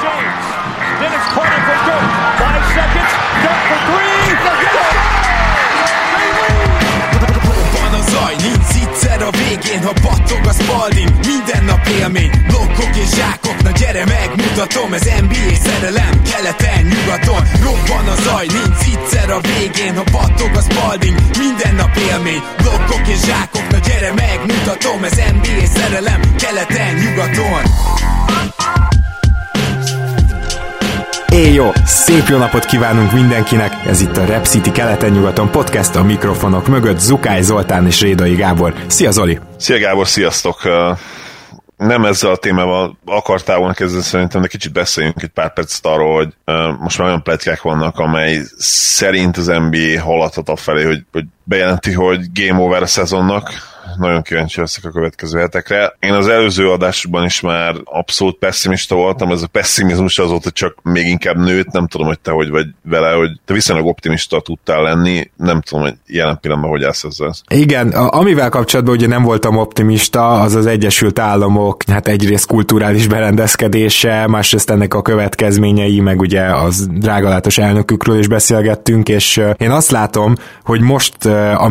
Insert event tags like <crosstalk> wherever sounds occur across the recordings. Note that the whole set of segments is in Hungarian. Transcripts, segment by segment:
James. Then Carter for Dirk. Five seconds. Dirk for three. Zaj, nincs egyszer a végén, ha battog a spalding. Minden nap élmény, blokkok és zsákok Na gyere megmutatom, ez NBA szerelem Keleten, nyugaton, robban a zaj Nincs egyszer a végén, ha battog a spalding. Minden nap élmény, blokkok és zsákok Na gyere megmutatom, ez NBA szerelem Keleten, nyugaton Éj jó! Szép jó napot kívánunk mindenkinek! Ez itt a Rep City keleten-nyugaton podcast a mikrofonok mögött Zukály Zoltán és Rédai Gábor. Szia Zoli! Szia Gábor, sziasztok! Nem ezzel a témával akartál volna kezdeni szerintem, de kicsit beszéljünk egy pár percet arról, hogy most már olyan pletykák vannak, amely szerint az NBA haladhat felé, hogy, hogy bejelenti, hogy game over a szezonnak, nagyon kíváncsi leszek a következő hetekre. Én az előző adásban is már abszolút pessimista voltam, ez a pessimizmus azóta csak még inkább nőtt, nem tudom, hogy te hogy vagy vele, hogy te viszonylag optimista tudtál lenni, nem tudom, hogy jelen pillanatban hogy állsz ezzel. Igen, amivel kapcsolatban ugye nem voltam optimista, az az Egyesült Államok, hát egyrészt kulturális berendezkedése, másrészt ennek a következményei, meg ugye az drágalátos elnökükről is beszélgettünk, és én azt látom, hogy most,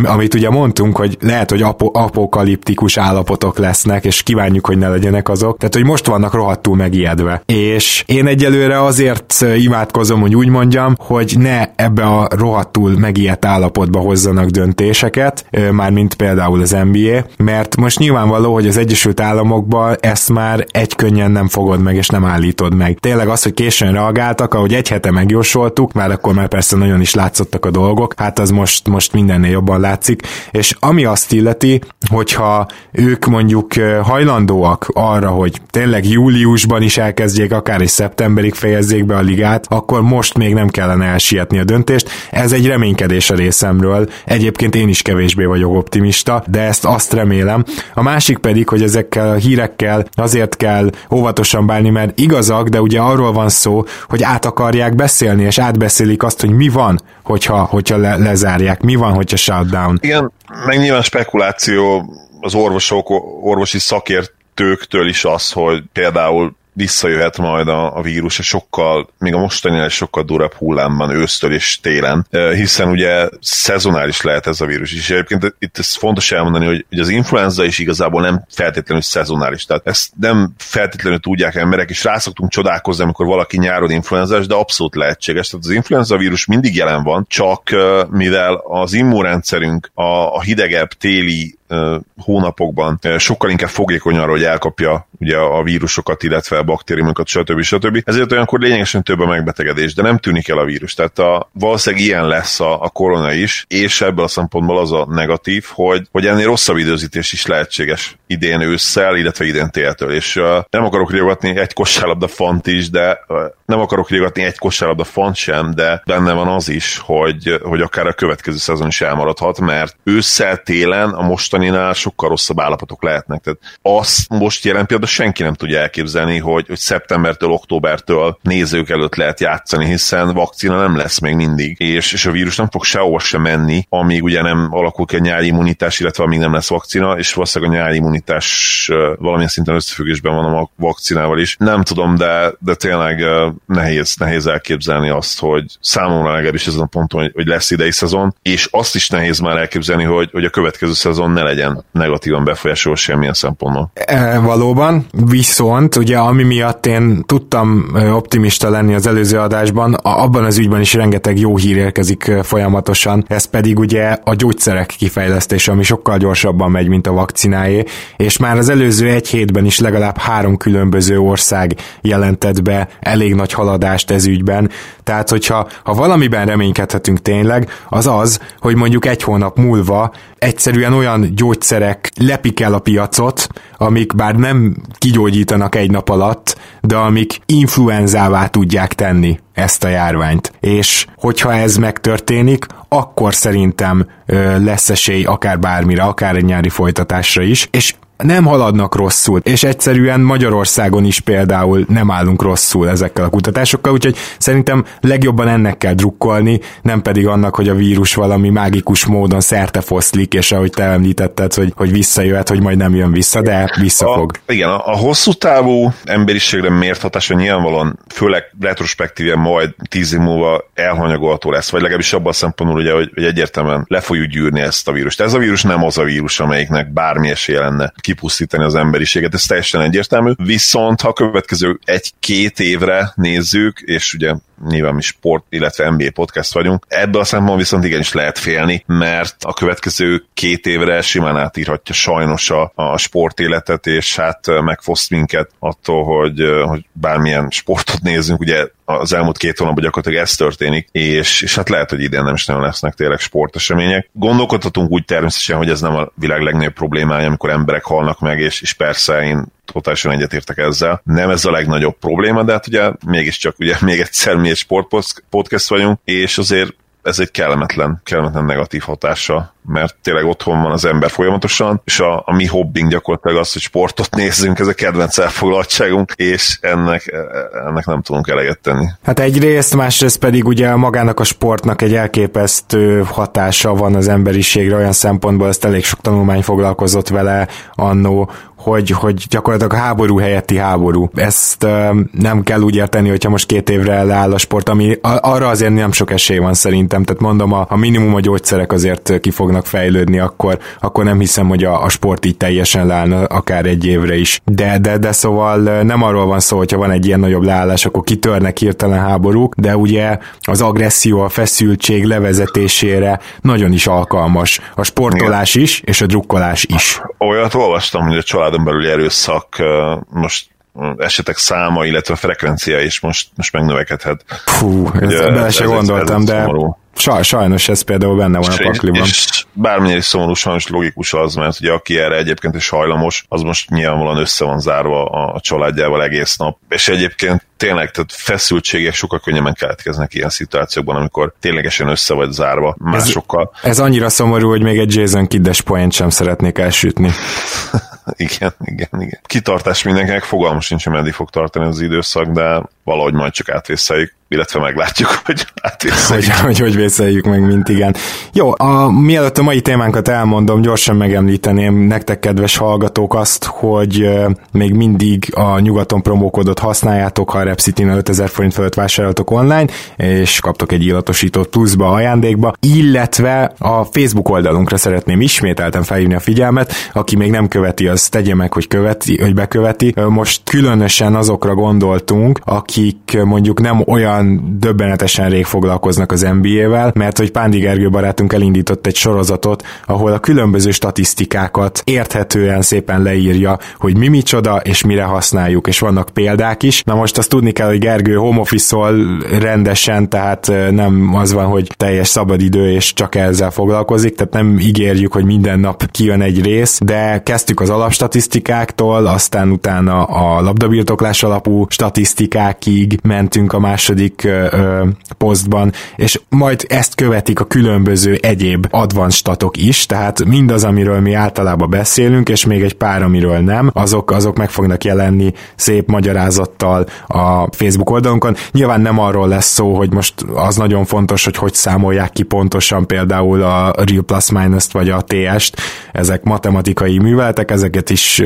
amit ugye mondtunk, hogy lehet, hogy apo, apokaliptikus állapotok lesznek, és kívánjuk, hogy ne legyenek azok. Tehát, hogy most vannak rohadtul megijedve. És én egyelőre azért imádkozom, hogy úgy mondjam, hogy ne ebbe a rohadtul megijedt állapotba hozzanak döntéseket, mármint például az NBA, mert most nyilvánvaló, hogy az Egyesült Államokban ezt már egy könnyen nem fogod meg, és nem állítod meg. Tényleg az, hogy későn reagáltak, ahogy egy hete megjósoltuk, már akkor már persze nagyon is látszottak a dolgok, hát az most, most mindennél jobban látszik, és ami azt illeti, hogyha ők mondjuk hajlandóak arra, hogy tényleg júliusban is elkezdjék, akár is szeptemberig fejezzék be a ligát, akkor most még nem kellene elsietni a döntést. Ez egy reménykedés a részemről. Egyébként én is kevésbé vagyok optimista, de ezt azt remélem. A másik pedig, hogy ezekkel a hírekkel azért kell óvatosan bánni, mert igazak, de ugye arról van szó, hogy át akarják beszélni, és átbeszélik azt, hogy mi van, hogyha, hogyha le, lezárják, mi van, hogyha shutdown. Igen, meg nyilván spekuláció az orvosok, orvosi szakértőktől is az, hogy például visszajöhet majd a, a vírus és sokkal, még a mostani is sokkal durvább hullámban ősztől és télen, hiszen ugye szezonális lehet ez a vírus is. Egyébként itt ez fontos elmondani, hogy, hogy az influenza is igazából nem feltétlenül szezonális, tehát ezt nem feltétlenül tudják emberek, és rászoktunk csodálkozni, amikor valaki nyáron influenzás, de abszolút lehetséges. Tehát az influenza vírus mindig jelen van, csak mivel az immunrendszerünk a, a hidegebb téli hónapokban sokkal inkább fogékony arra, hogy elkapja ugye a vírusokat, illetve a baktériumokat, stb. stb. Ezért olyankor lényegesen több a megbetegedés, de nem tűnik el a vírus. Tehát a, valószínűleg ilyen lesz a, a korona is, és ebből a szempontból az a negatív, hogy, hogy ennél rosszabb időzítés is lehetséges idén ősszel, illetve idén téltől. És uh, nem akarok riogatni egy kosárlabda font is, de uh, nem akarok riogatni egy kosárlabda font sem, de benne van az is, hogy, hogy akár a következő szezon is elmaradhat, mert ősszel, télen a mostaninál sokkal rosszabb állapotok lehetnek. Tehát azt most jelen például senki nem tudja elképzelni, hogy, hogy szeptembertől, októbertől nézők előtt lehet játszani, hiszen vakcina nem lesz még mindig, és, és a vírus nem fog sehova sem menni, amíg ugye nem alakul ki a nyári immunitás, illetve amíg nem lesz vakcina, és valószínűleg a nyári immunitás valamilyen szinten összefüggésben van a vakcinával is. Nem tudom, de, de tényleg nehéz, nehéz elképzelni azt, hogy számomra legalábbis ezen a ponton, hogy, hogy lesz idei szezon, és azt is nehéz már elképzelni, hogy, hogy a következő szezon ne legyen negatívan befolyásol semmilyen szempontból. E, valóban, viszont ugye ami miatt én tudtam optimista lenni az előző adásban, abban az ügyben is rengeteg jó hír érkezik folyamatosan, ez pedig ugye a gyógyszerek kifejlesztése, ami sokkal gyorsabban megy, mint a vakcináé, és már az előző egy hétben is legalább három különböző ország jelentett be elég nagy haladást ez ügyben, tehát hogyha ha valamiben reménykedhetünk tényleg, az az, hogy mondjuk egy hónap múlva egyszerűen olyan gyógyszerek lepik el a piacot, amik bár nem kigyógyítanak egy nap alatt, de amik influenzává tudják tenni ezt a járványt. És hogyha ez megtörténik, akkor szerintem lesz esély akár bármire, akár egy nyári folytatásra is, és nem haladnak rosszul, és egyszerűen Magyarországon is például nem állunk rosszul ezekkel a kutatásokkal, úgyhogy szerintem legjobban ennek kell drukkolni, nem pedig annak, hogy a vírus valami mágikus módon szerte foszlik, és ahogy te említetted, hogy, hogy visszajöhet, hogy majd nem jön vissza, de visszafog. A, igen, a, a hosszú távú emberiségre mért hatása nyilvánvalóan, főleg retrospektíven majd tíz év múlva elhanyagolható lesz, vagy legalábbis abban a szempontból, ugye, hogy, hogy egyértelműen le fogjuk gyűrni ezt a vírust. Ez a vírus nem az a vírus, amelyiknek bármi esélye lenne kipusztítani az emberiséget, ez teljesen egyértelmű. Viszont ha a következő egy-két évre nézzük, és ugye nyilván mi sport, illetve NBA podcast vagyunk. Ebből a szempontból viszont igenis lehet félni, mert a következő két évre simán átírhatja sajnos a, a sportéletet, és hát megfoszt minket attól, hogy, hogy bármilyen sportot nézzünk, ugye az elmúlt két hónapban gyakorlatilag ez történik, és, és hát lehet, hogy idén nem is nagyon lesznek tényleg sportesemények. Gondolkodhatunk úgy természetesen, hogy ez nem a világ legnagyobb problémája, amikor emberek halnak meg, és, és persze én totálisan egyetértek ezzel. Nem ez a legnagyobb probléma, de hát ugye mégiscsak ugye még egyszer mi egy sportpodcast vagyunk, és azért ez egy kellemetlen, kellemetlen negatív hatása mert tényleg otthon van az ember folyamatosan, és a, a mi hobbing gyakorlatilag az, hogy sportot nézzünk, ez a kedvenc elfoglaltságunk, és ennek, ennek nem tudunk eleget tenni. Hát egyrészt, másrészt pedig ugye magának a sportnak egy elképesztő hatása van az emberiségre olyan szempontból, ezt elég sok tanulmány foglalkozott vele annó, hogy, hogy gyakorlatilag háború helyetti háború. Ezt uh, nem kell úgy érteni, hogyha most két évre leáll a sport, ami arra azért nem sok esély van szerintem, tehát mondom, a, a minimum a gyógyszerek azért ki fog fognak fejlődni, akkor, akkor nem hiszem, hogy a, a sport így teljesen leállna akár egy évre is. De, de, de szóval nem arról van szó, hogyha van egy ilyen nagyobb leállás, akkor kitörnek hirtelen háborúk, de ugye az agresszió, a feszültség levezetésére nagyon is alkalmas. A sportolás Igen. is, és a drukkolás is. Olyat olvastam, hogy a családon belüli erőszak most esetek száma, illetve a frekvencia is most, most megnövekedhet. Fú, ezt bele se gondoltam, ez de Saj, sajnos ez például benne van és, a pakliban. És bármilyen is szomorú, sajnos logikus az, mert ugye aki erre egyébként is hajlamos, az most nyilvánvalóan össze van zárva a családjával egész nap. És egyébként tényleg, tehát feszültségek sokkal könnyebben keletkeznek ilyen szituációkban, amikor ténylegesen össze vagy zárva másokkal. Ez, ez annyira szomorú, hogy még egy Jason Kiddes poént sem szeretnék elsütni. <laughs> igen, igen, igen. Kitartás mindenkinek, fogalmas nincs, hogy meddig fog tartani az időszak, de valahogy majd csak átvészeljük illetve meglátjuk, <laughs> hogy átvészeljük. Hogy, hogy, hogy vészeljük meg, mint igen. Jó, a, mielőtt a mai témánkat elmondom, gyorsan megemlíteném nektek, kedves hallgatók, azt, hogy még mindig a nyugaton promókodot használjátok, ha a Repcity 5000 forint fölött vásároltok online, és kaptok egy illatosított pluszba, ajándékba, illetve a Facebook oldalunkra szeretném ismételten felhívni a figyelmet, aki még nem követi, az tegye meg, hogy, követi, hogy beköveti. Most különösen azokra gondoltunk, akik mondjuk nem olyan olyan döbbenetesen rég foglalkoznak az NBA-vel, mert hogy Pándi Gergő barátunk elindított egy sorozatot, ahol a különböző statisztikákat érthetően szépen leírja, hogy mi micsoda és mire használjuk, és vannak példák is. Na most azt tudni kell, hogy Gergő home office rendesen, tehát nem az van, hogy teljes szabadidő és csak ezzel foglalkozik, tehát nem ígérjük, hogy minden nap kijön egy rész, de kezdtük az alapstatisztikáktól, aztán utána a labdabirtoklás alapú statisztikákig mentünk a második második posztban, és majd ezt követik a különböző egyéb advanced statok is, tehát mindaz, amiről mi általában beszélünk, és még egy pár, amiről nem, azok, azok meg fognak jelenni szép magyarázattal a Facebook oldalunkon. Nyilván nem arról lesz szó, hogy most az nagyon fontos, hogy hogy számolják ki pontosan például a Real Plus Minus-t vagy a TS-t, ezek matematikai műveletek, ezeket is,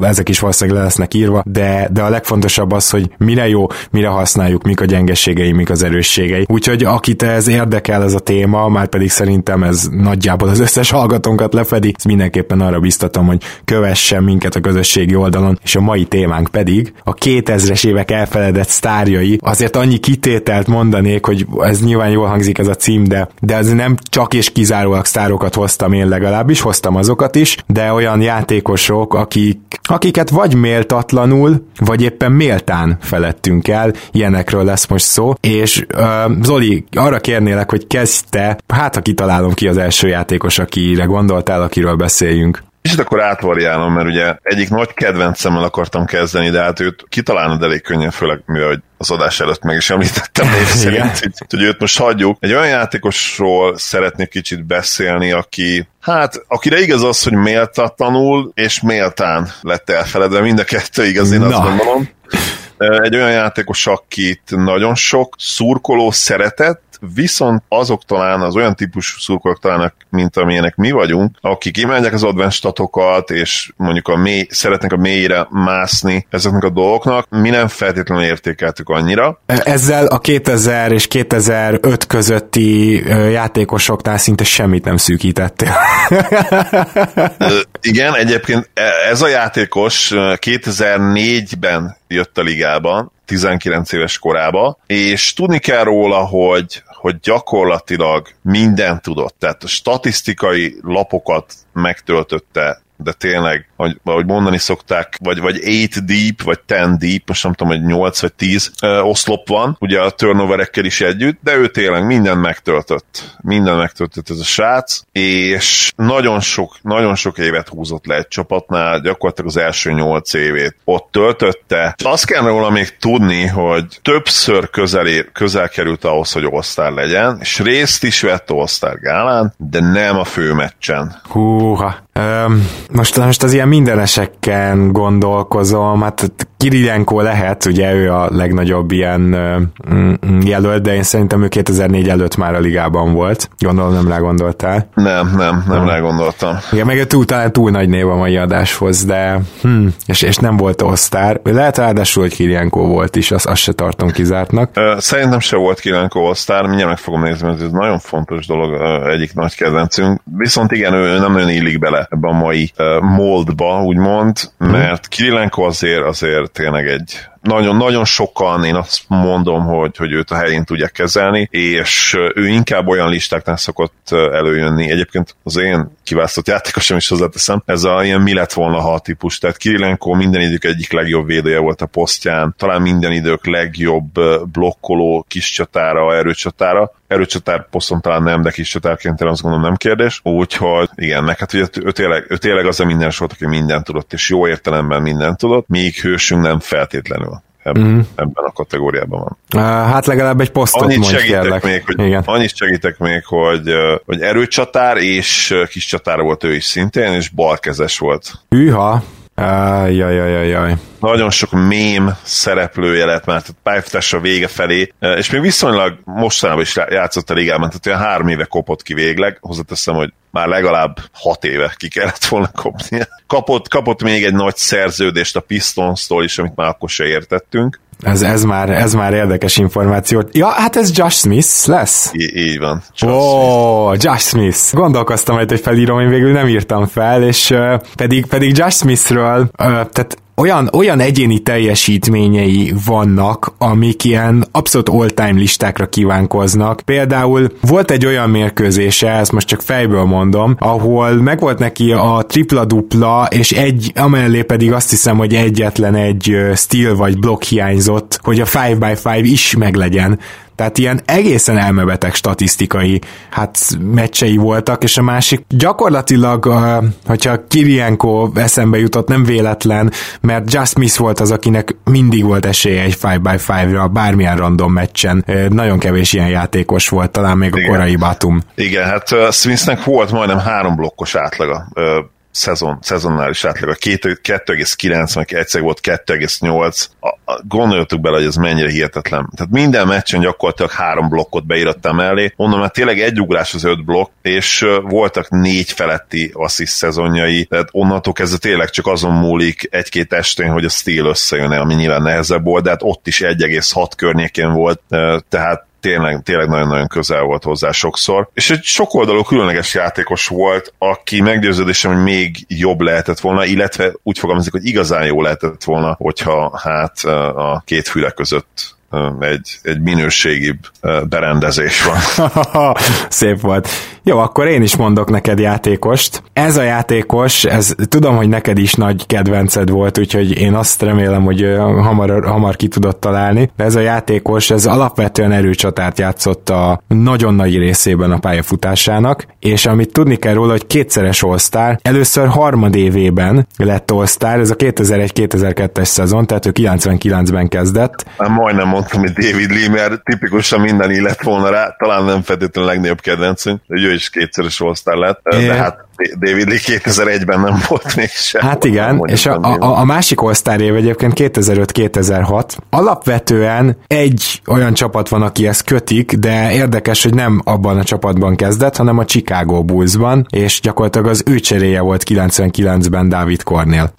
ezek is valószínűleg le lesznek írva, de, de a legfontosabb az, hogy mire jó, mire használjuk, mik a gyengeség gyengeségei, mik az erősségei. Úgyhogy akit ez érdekel ez a téma, már pedig szerintem ez nagyjából az összes hallgatónkat lefedi, ezt mindenképpen arra biztatom, hogy kövessen minket a közösségi oldalon, és a mai témánk pedig a 2000-es évek elfeledett sztárjai. Azért annyi kitételt mondanék, hogy ez nyilván jól hangzik ez a cím, de, de ez nem csak és kizárólag sztárokat hoztam én legalábbis, hoztam azokat is, de olyan játékosok, akik, akiket vagy méltatlanul, vagy éppen méltán felettünk el, ilyenekről lesz most szó, és uh, Zoli, arra kérnélek, hogy kezdte, hát ha kitalálom ki az első játékos, akire gondoltál, akiről beszéljünk. Kicsit akkor átvariálom, mert ugye egyik nagy kedvencemmel akartam kezdeni, de hát őt kitalálnod elég könnyen, főleg mivel az adás előtt meg is említettem név <laughs> szerint, hogy, hogy őt most hagyjuk. Egy olyan játékosról szeretnék kicsit beszélni, aki Hát, akire igaz az, hogy méltatlanul és méltán lett elfeledve, mind a kettő igaz, én Na. azt gondolom. Egy olyan játékos, akit nagyon sok szurkoló szeretett, viszont azok talán az olyan típusú szurkolók talán, mint amilyenek mi vagyunk, akik imádják az advanced statokat, és mondjuk a mély, szeretnek a mélyre mászni ezeknek a dolgoknak, mi nem feltétlenül értékeltük annyira. Ezzel a 2000 és 2005 közötti játékosoknál szinte semmit nem szűkítettél. <laughs> Igen, egyébként e, ez a játékos 2004-ben jött a ligába, 19 éves korába, és tudni kell róla, hogy hogy gyakorlatilag mindent tudott, tehát a statisztikai lapokat megtöltötte de tényleg, ahogy, ahogy mondani szokták, vagy, vagy 8 deep, vagy 10 deep, most nem tudom, hogy 8 vagy 10 ö, oszlop van, ugye a turnoverekkel is együtt, de ő tényleg minden megtöltött. Minden megtöltött ez a srác, és nagyon sok, nagyon sok évet húzott le egy csapatnál, gyakorlatilag az első 8 évét ott töltötte. Azt kell róla még tudni, hogy többször közel, ér, közel került ahhoz, hogy all legyen, és részt is vett all gálán, de nem a főmeccsen. Húha, most, most az ilyen mindeneseken gondolkozom, hát Kirilenko lehet, ugye ő a legnagyobb ilyen mm, mm, jelölt, de én szerintem ő 2004 előtt már a ligában volt. Gondolom nem rá gondoltál. Nem, nem, nem rá gondoltam. Igen, meg túl, talán túl nagy név a mai adáshoz, de hm, és, és nem volt osztár. Lehet ráadásul, hogy Kirilenko volt is, azt, azt se tartom kizártnak. Szerintem se volt Kirilenko osztár, mindjárt meg fogom nézni, mert ez nagyon fontos dolog, egyik nagy kedvencünk. Viszont igen, ő nem nagyon illik bele ebbe a mai moldba, úgymond, mhm. mert Kirilenko azért, azért tényleg egy nagyon-nagyon sokan, én azt mondom, hogy, hogy őt a helyén tudják kezelni, és ő inkább olyan listáknál szokott előjönni. Egyébként az én kiválasztott játékosom is hozzáteszem, ez a ilyen mi lett volna ha típus. Tehát Kirilenko minden idők egyik legjobb védője volt a posztján, talán minden idők legjobb blokkoló kis csatára, erőcsatára. Erőcsatár poszton talán nem, de kis csatárként azt gondolom nem kérdés. Úgyhogy igen, meg hát ugye ő tényleg, ő tényleg az a minden volt, aki mindent tudott, és jó értelemben mindent tudott, míg hősünk nem feltétlenül ebben, mm. ebben a kategóriában van. Hát legalább egy posztot annyit mondj segítek még, hogy, Igen. Annyit segítek még, hogy, hogy erőcsatár és kis csatár volt ő is szintén, és balkezes volt. Hűha, Jaj, Nagyon sok mém szereplője lett már, tehát pályafutása a vége felé, és még viszonylag mostanában is játszott a ligában, tehát olyan három éve kopott ki végleg, hozzáteszem, hogy már legalább hat éve ki kellett volna kopnia. Kapott, kapott még egy nagy szerződést a Pistons-tól is, amit már akkor se értettünk. Ez, ez, már, ez már érdekes információ. Ja, hát ez Josh Smith lesz? I- így van. Ó, oh, Josh Smith. Gondolkoztam hogy felírom, én végül nem írtam fel, és uh, pedig, pedig Josh Smithről, uh, tehát olyan, olyan egyéni teljesítményei vannak, amik ilyen abszolút all-time listákra kívánkoznak. Például volt egy olyan mérkőzése, ezt most csak fejből mondom, ahol megvolt neki a tripla-dupla, és egy, amellé pedig azt hiszem, hogy egyetlen egy steel vagy block hiányzott, hogy a 5x5 is meglegyen. Tehát ilyen egészen elmebeteg statisztikai hát meccsei voltak, és a másik gyakorlatilag, hogyha Kirienko eszembe jutott, nem véletlen, mert Just Smith volt az, akinek mindig volt esélye egy 5x5-ra, bármilyen random meccsen. Nagyon kevés ilyen játékos volt, talán még Igen. a korai Batum. Igen, hát Smithnek volt majdnem három blokkos átlaga szezon, is átlag a 2,9, meg egyszer volt 2,8. Gondoljatok bele, hogy ez mennyire hihetetlen. Tehát minden meccsen gyakorlatilag három blokkot beírattam mellé. Mondom, mert tényleg egy ugrás az öt blokk, és voltak négy feletti assziszt szezonjai, tehát onnantól kezdve tényleg csak azon múlik egy-két estén, hogy a stíl összejön, ami nyilván nehezebb volt, de hát ott is 1,6 környékén volt, tehát tényleg, tényleg nagyon-nagyon közel volt hozzá sokszor. És egy sokoldalú különleges játékos volt, aki meggyőződésem, hogy még jobb lehetett volna, illetve úgy fogalmazik, hogy igazán jó lehetett volna, hogyha hát a két füle között egy, egy minőségibb berendezés van. <laughs> Szép volt. Jó, akkor én is mondok neked játékost. Ez a játékos, ez tudom, hogy neked is nagy kedvenced volt, úgyhogy én azt remélem, hogy hamar, hamar ki tudod találni, de ez a játékos, ez alapvetően erőcsatát játszott a nagyon nagy részében a pályafutásának, és amit tudni kell róla, hogy kétszeres all először harmadévében lett all ez a 2001-2002-es szezon, tehát ő 99-ben kezdett. Hát majdnem mondtam, hogy David Lee, mert tipikusan minden illet volna rá, talán nem feltétlenül a legnagyobb kedvencünk, hogy ő is kétszeres all lett, de hát David Lee 2001-ben nem volt még sem. Hát igen, és a, a, a másik all év egyébként 2005-2006. Alapvetően egy olyan csapat van, aki ezt kötik, de érdekes, hogy nem abban a csapatban kezdett, hanem a Chicago Bullsban, és gyakorlatilag az ő cseréje volt 99-ben David Cornél.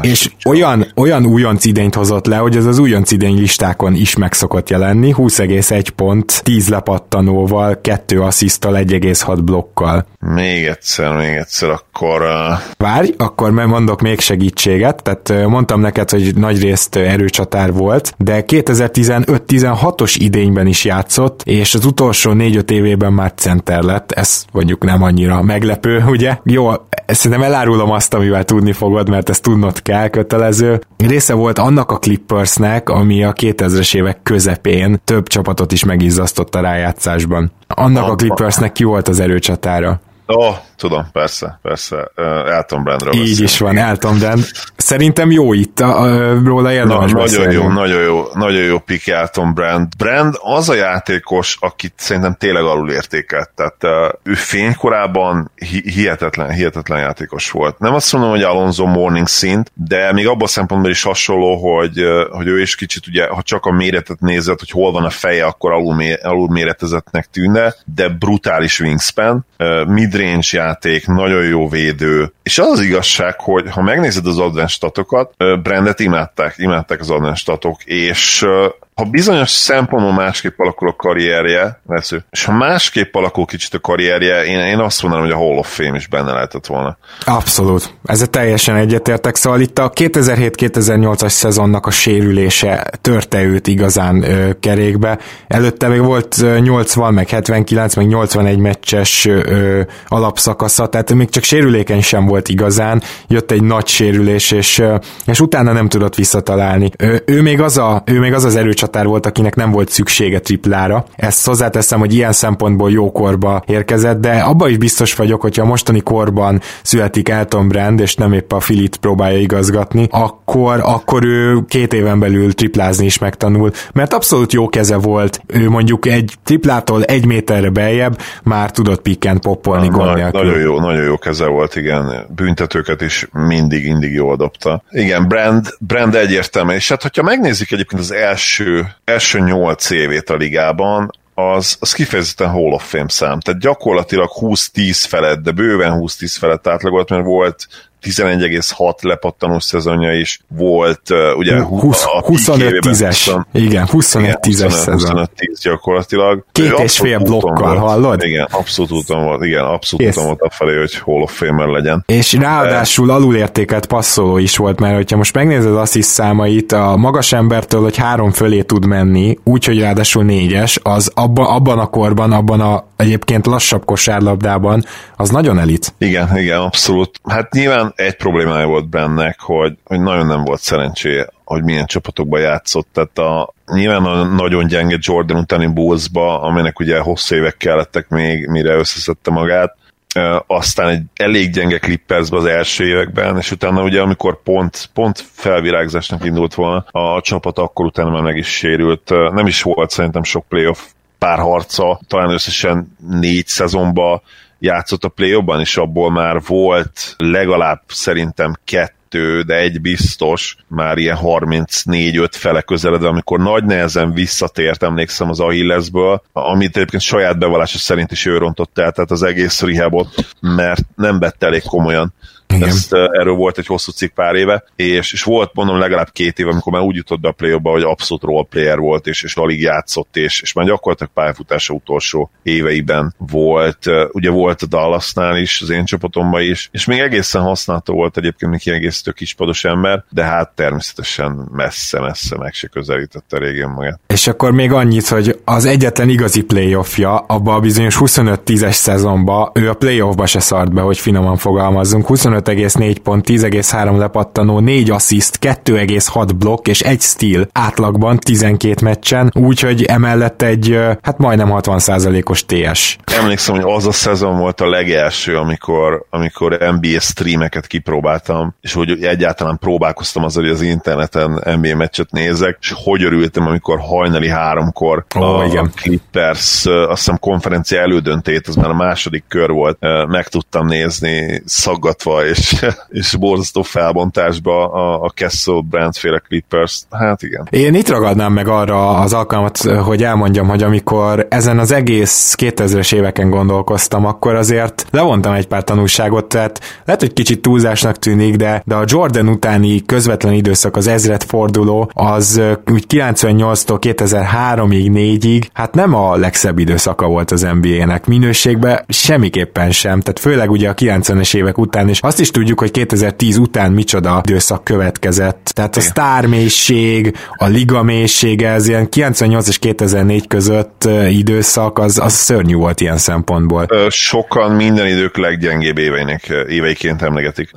És olyan, olyan újonc idényt hozott le, hogy ez az újonc idény listákon is meg szokott jelenni, 20,1 pont, 10 lepattanóval, 2 asszisztal, 1,6 blokkal. Még egyszer, még egyszer, akkor... Uh... Várj, akkor mondok még segítséget, tehát mondtam neked, hogy nagy részt erőcsatár volt, de 2015-16-os idényben is játszott, és az utolsó 4-5 évében már center lett, ez mondjuk nem annyira meglepő, ugye? Jó, szerintem elárulom azt, amivel tudni fogod, mert ezt tudnod kell, kötelező. Része volt annak a Clippersnek, ami a 2000-es évek közepén több csapatot is megizzasztott a rájátszásban. Annak a Clippersnek ki volt az erőcsatára? Ó, oh, tudom, persze, persze. Elton Brandről Így beszélünk. is van, Elton Brand. Szerintem jó itt, a, a, róla érdemes Na, Nagyon jó, nagyon jó, nagyon jó pick Elton Brand. Brand az a játékos, akit szerintem tényleg alul értékelt. Tehát uh, ő fénykorában hi- hihetetlen, hihetetlen játékos volt. Nem azt mondom, hogy Alonso Morning szint, de még abban a szempontból is hasonló, hogy, hogy ő is kicsit ugye, ha csak a méretet nézed, hogy hol van a feje, akkor alul, alul méretezetnek tűnne, de brutális wingspan, uh, midrange játék, nagyon jó védő, és az az igazság, hogy ha megnézed az advanced statokat, Brandet imádták, imádták az advanced statok, és ha bizonyos szempontból másképp alakul a karrierje, vesző, és ha másképp alakul kicsit a karrierje, én, én azt mondanám, hogy a Hall of Fame is benne lehetett volna. Abszolút. Ezzel teljesen egyetértek. Szóval itt a 2007-2008-as szezonnak a sérülése törte őt igazán ö, kerékbe. Előtte még volt 80, meg 79, meg 81 meccses ö, alapszakasza, tehát még csak sérülékeny sem volt igazán. Jött egy nagy sérülés, és, ö, és utána nem tudott visszatalálni. Ö, ő még az a, ő még az, az erőcsatár csatár volt, akinek nem volt szüksége triplára. Ezt hozzáteszem, hogy ilyen szempontból jó korba érkezett, de abban is biztos vagyok, hogyha a mostani korban születik Elton Brand, és nem épp a Filit próbálja igazgatni, akkor, akkor ő két éven belül triplázni is megtanul, mert abszolút jó keze volt. Ő mondjuk egy triplától egy méterre beljebb már tudott pikkent poppolni gól Nagyon jó, nagyon jó keze volt, igen. Büntetőket is mindig, mindig jól dobta. Igen, Brand, Brand egyértelmű, és hát hogyha megnézzük egyébként az első első, nyolc évét a ligában, az, az kifejezetten Hall of Fame szám. Tehát gyakorlatilag 20-10 felett, de bőven 20-10 felett átlagolt, mert volt 11,6 lepattanós szezonja is volt, ugye 20, 25-10-es. Igen, 25-10-es szezon. 25-10 gyakorlatilag. Két és fél blokkal, hallod? Igen, abszolút úton volt, igen, abszolút úton volt afelé, hogy Hall of Fame legyen. És ráadásul De... alulértékelt passzoló is volt, mert hogyha most megnézed az is számait, a magas embertől, hogy három fölé tud menni, úgyhogy ráadásul négyes, az abba, abban a korban, abban a egyébként lassabb kosárlabdában, az nagyon elit. Igen, igen, abszolút. Hát nyilván egy problémája volt bennek, hogy, hogy nagyon nem volt szerencséje hogy milyen csapatokban játszott, tehát a, nyilván a nagyon gyenge Jordan utáni Bullsba, aminek ugye hosszú évek kellettek még, mire összeszedte magát, aztán egy elég gyenge Clippersbe az első években, és utána ugye amikor pont, pont felvirágzásnak indult volna a csapat, akkor utána már meg is sérült. Nem is volt szerintem sok playoff párharca, talán összesen négy szezonban játszott a play és abból már volt legalább szerintem kettő, de egy biztos, már ilyen 34-5 fele közeledve, amikor nagy nehezen visszatért, emlékszem az Achillesből, amit egyébként saját bevallása szerint is ő rontott el, tehát az egész rehabot, mert nem vette elég komolyan Ezt, erről volt egy hosszú cikk pár éve, és, és volt mondom legalább két év, amikor már úgy jutott be a play hogy abszolút roleplayer volt, és, és alig játszott, és, és már gyakorlatilag pályafutása utolsó éveiben volt. Ugye volt a Dallasnál is, az én csapatomban is, és még egészen használható volt egyébként, még kiegészítő kispados ember, de hát természetesen messze-messze meg se közelítette régén magát. És akkor még annyit, hogy az egyetlen igazi playoffja abba a bizonyos 25-10-es szezonba, ő a playoffba se szart be, hogy finoman fogalmazzunk. 25,4 pont, 10,3 lepattanó, 4 assziszt, 2,6 blokk és egy steal átlagban 12 meccsen, úgyhogy emellett egy hát majdnem 60%-os TS. Emlékszem, hogy az a szezon volt a legelső, amikor, amikor NBA streameket kipróbáltam, és hogy egyáltalán próbálkoztam azzal, hogy az interneten NBA meccset nézek, és hogy örültem, amikor hajnali háromkor oh, a, igen. Clippers, azt hiszem konferencia elődöntét, az már a második kör volt, meg tudtam nézni szaggatva és, és borzasztó felbontásba a, a Castle Brands féle Clippers. Hát igen. Én itt ragadnám meg arra az alkalmat, hogy elmondjam, hogy amikor ezen az egész 2000-es éveken gondolkoztam, akkor azért levontam egy pár tanulságot, tehát lehet, hogy kicsit túlzásnak tűnik, de, de a Jordan utáni közvetlen időszak, az ezret forduló, az úgy 98-tól 2003-ig, 4-ig, hát nem a legszebb időszaka volt az NBA-nek. Minőségben semmiképpen sem, tehát főleg ugye a 90-es évek után, és azt is tudjuk, hogy 2010 után micsoda időszak következett. Tehát a sztármélység, a liga mélysége, ez ilyen 98 és 2004 között időszak, az, az szörnyű volt ilyen szempontból. Sokan minden idők leggyengébb éveinek, éveiként emlegetik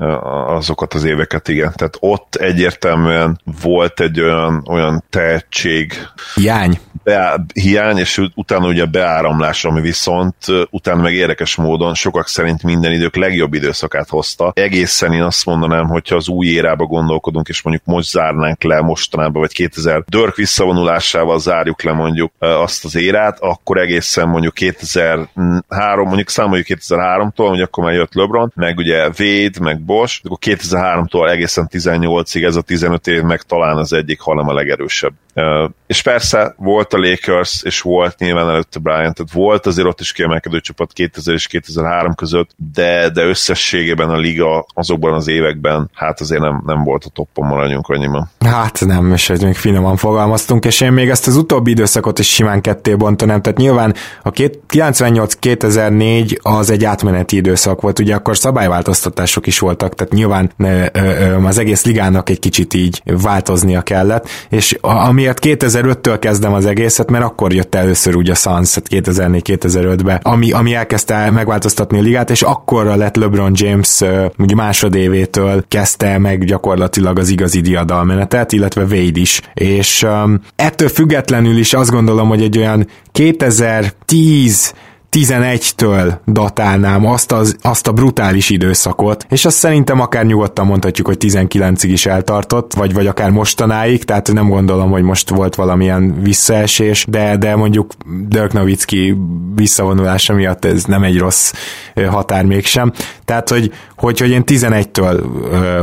azokat az éveket, igen. Tehát ott egyértelműen volt egy olyan, olyan tehetség. Hiány. Be, hiány, és utána ugye beáramlás, ami viszont utána meg érdekes módon sokak szerint minden idők legjobb időszakát hozta. Egészen én azt mondanám, hogyha az új érába gondolkodunk, és mondjuk most zárnánk le mostanában, vagy 2000 Dörk visszavonulásával zárjuk le mondjuk azt az érát, akkor egészen mondjuk 2003, mondjuk számoljuk 2003-tól, hogy akkor már jött LeBron, meg ugye Wade, meg Bosch, akkor 2003-tól egészen 18-ig ez a 15 év meg talán az egyik, hanem a legerősebb. És persze volt a Lakers, és volt nyilván előtte Brian, tehát volt azért ott is kiemelkedő csapat 2000 és 2003 között, de, de összességében a liga azokban az években, hát azért nem, nem volt a toppon, maradjunk annyiban. Hát nem, és hogy még finoman fogalmaztunk, és én még ezt az utóbbi időszakot is simán ketté bontanám, tehát nyilván a 98-2004 az egy átmeneti időszak volt, ugye akkor szabályváltoztatások is voltak, tehát nyilván az egész ligának egy kicsit így változnia kellett, és amiért 2005-től kezdem az egészet, mert akkor jött először ugye a Suns 2004-2005-be, ami, ami elkezdte megváltoztatni a ligát, és akkorra lett LeBron James ugye másodévétől kezdte meg gyakorlatilag az igazi diadalmenetet, illetve Wade is. És um, ettől függetlenül is azt gondolom, hogy egy olyan 2010 11-től datálnám azt, az, azt a brutális időszakot, és azt szerintem akár nyugodtan mondhatjuk, hogy 19-ig is eltartott, vagy, vagy akár mostanáig, tehát nem gondolom, hogy most volt valamilyen visszaesés, de, de mondjuk Dirk Nowitzki visszavonulása miatt ez nem egy rossz határ mégsem. Tehát, hogy, hogy, hogy én 11-től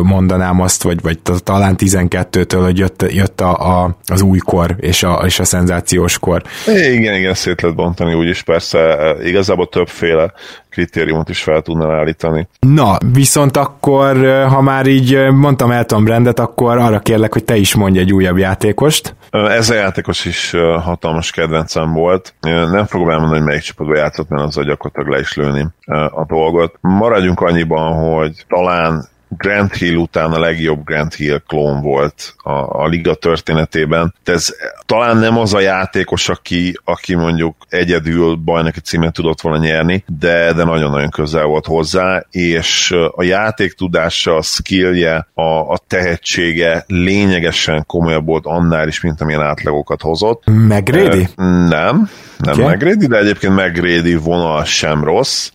mondanám azt, vagy, vagy talán 12-től, hogy jött, jött a, a, az újkor és a, és a szenzációs kor. Igen, igen, szét lehet bontani úgyis persze igazából többféle kritériumot is fel tudna állítani. Na, viszont akkor, ha már így mondtam Elton Brandet, akkor arra kérlek, hogy te is mondj egy újabb játékost. Ez a játékos is hatalmas kedvencem volt. Nem fogom elmondani, hogy melyik csapatban játszott, mert az gyakorlatilag le is lőni a dolgot. Maradjunk annyiban, hogy talán Grant Hill után a legjobb Grant Hill klón volt a, a liga történetében. De ez talán nem az a játékos, aki, aki mondjuk egyedül bajnoki címet tudott volna nyerni, de, de nagyon-nagyon közel volt hozzá, és a játék tudása, a skillje, a, a tehetsége lényegesen komolyabb volt annál is, mint amilyen átlagokat hozott. McGrady? Nem, nem okay. McGrady, de egyébként McGrady vonal sem rossz.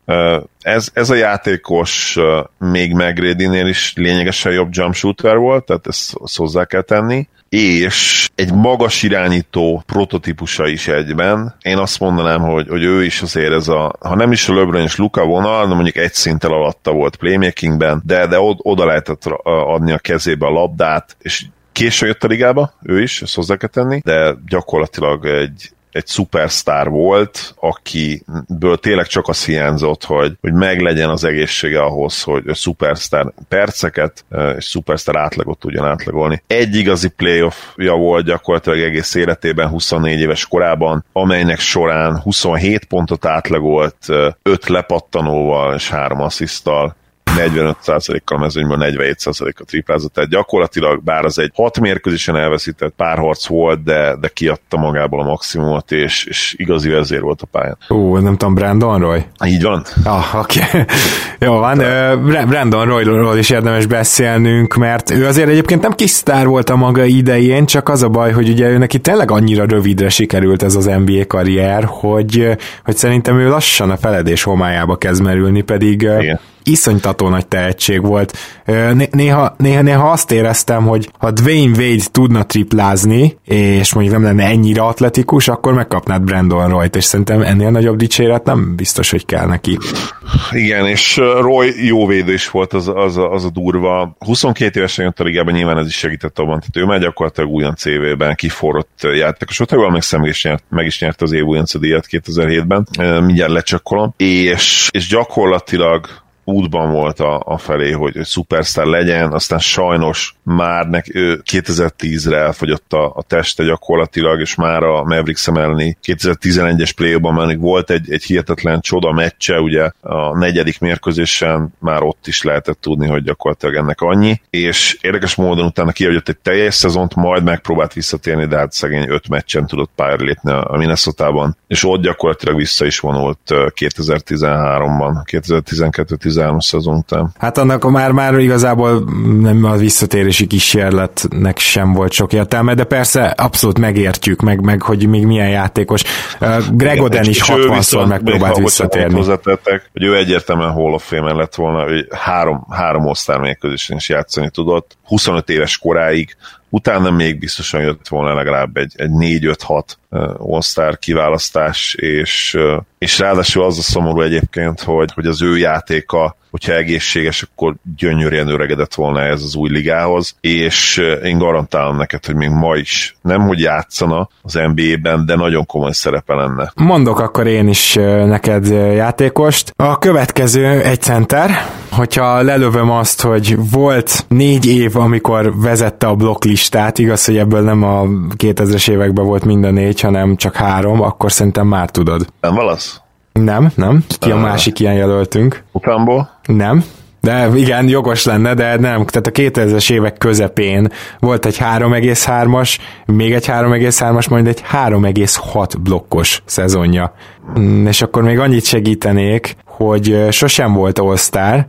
Ez, ez a játékos még McGrady-nél is lényegesen jobb jump shooter volt, tehát ezt, ezt hozzá kell tenni és egy magas irányító prototípusa is egyben. Én azt mondanám, hogy, hogy ő is azért ez a, ha nem is a LeBron és Luka vonal, de mondjuk egy szinttel alatta volt playmakingben, de, de oda lehetett adni a kezébe a labdát, és késő jött a ligába, ő is, ezt hozzá kell tenni, de gyakorlatilag egy, egy szupersztár volt, akiből tényleg csak az hiányzott, hogy, hogy meglegyen az egészsége ahhoz, hogy szupersztár perceket és szupersztár átlagot tudjon átlagolni. Egy igazi playoffja volt gyakorlatilag egész életében, 24 éves korában, amelynek során 27 pontot átlagolt, 5 lepattanóval és 3 asszisztal, 45%-kal mezőnyben 47%-a triplázott, tehát gyakorlatilag bár az egy hat mérkőzésen elveszített párharc volt, de, de kiadta magából a maximumot, és, és igazi vezér volt a pályán. Ó, nem tudom, Brandon Roy? Így van. Ah, oké. Okay. <laughs> Jó van, de... Brandon Royról is érdemes beszélnünk, mert ő azért egyébként nem kis sztár volt a maga idején, csak az a baj, hogy ugye ő neki tényleg annyira rövidre sikerült ez az NBA karrier, hogy, hogy szerintem ő lassan a feledés homályába kezd merülni, pedig Igen iszonytató nagy tehetség volt. Néha, néha, néha azt éreztem, hogy ha Dwayne Wade tudna triplázni, és mondjuk nem lenne ennyire atletikus, akkor megkapnád Brandon Roy-t, és szerintem ennél nagyobb dicséret nem biztos, hogy kell neki. Igen, és Roy jó védő volt, az, az, az a durva. 22 évesen jött a ligában, nyilván ez is segített abban, tehát ő már gyakorlatilag újon CV-ben kiforrott játékos. Ott jól emlékszem, is, nyert, meg is nyert az év újonc díjat 2007-ben, mindjárt lecsekkolom, és, és gyakorlatilag útban volt a, a felé, hogy, hogy szupersztár legyen, aztán sajnos már nek, 2010-re elfogyott a, a teste gyakorlatilag, és már a Mavericks elleni 2011-es play már még volt egy, egy hihetetlen csoda meccse, ugye a negyedik mérkőzésen már ott is lehetett tudni, hogy gyakorlatilag ennek annyi, és érdekes módon utána kiadott egy teljes szezont, majd megpróbált visszatérni, de hát szegény öt meccsen tudott pályára lépni a Minnesota-ban, és ott gyakorlatilag vissza is vonult 2013-ban, 2012 13 szezon után. Hát annak már, már igazából nem a visszatérési kísérletnek sem volt sok értelme, de persze abszolút megértjük, meg, meg hogy még milyen játékos. Greg Oden is 60-szor megpróbált visszatérni. Hozzátettek, hogy ő egyértelműen Hall of Fame lett volna, hogy három, három osztár mérkőzésen is játszani tudott. 25 éves koráig utána még biztosan jött volna legalább egy, egy 4-5-6 all kiválasztás, és, és ráadásul az a szomorú egyébként, hogy, hogy az ő játéka hogyha egészséges, akkor gyönyörűen öregedett volna ez az új ligához, és én garantálom neked, hogy még ma is nem, hogy játszana az NBA-ben, de nagyon komoly szerepe lenne. Mondok akkor én is neked játékost. A következő egy center, hogyha lelövöm azt, hogy volt négy év, amikor vezette a blokklistát, igaz, hogy ebből nem a 2000-es években volt minden négy, hanem csak három, akkor szerintem már tudod. Nem valasz? Nem, nem. Ki a másik ilyen jelöltünk? Utánból? Nem. De igen, jogos lenne, de nem. Tehát a 2000-es évek közepén volt egy 3,3-as, még egy 3,3-as, majd egy 3,6 blokkos szezonja. Mm, és akkor még annyit segítenék, hogy sosem volt all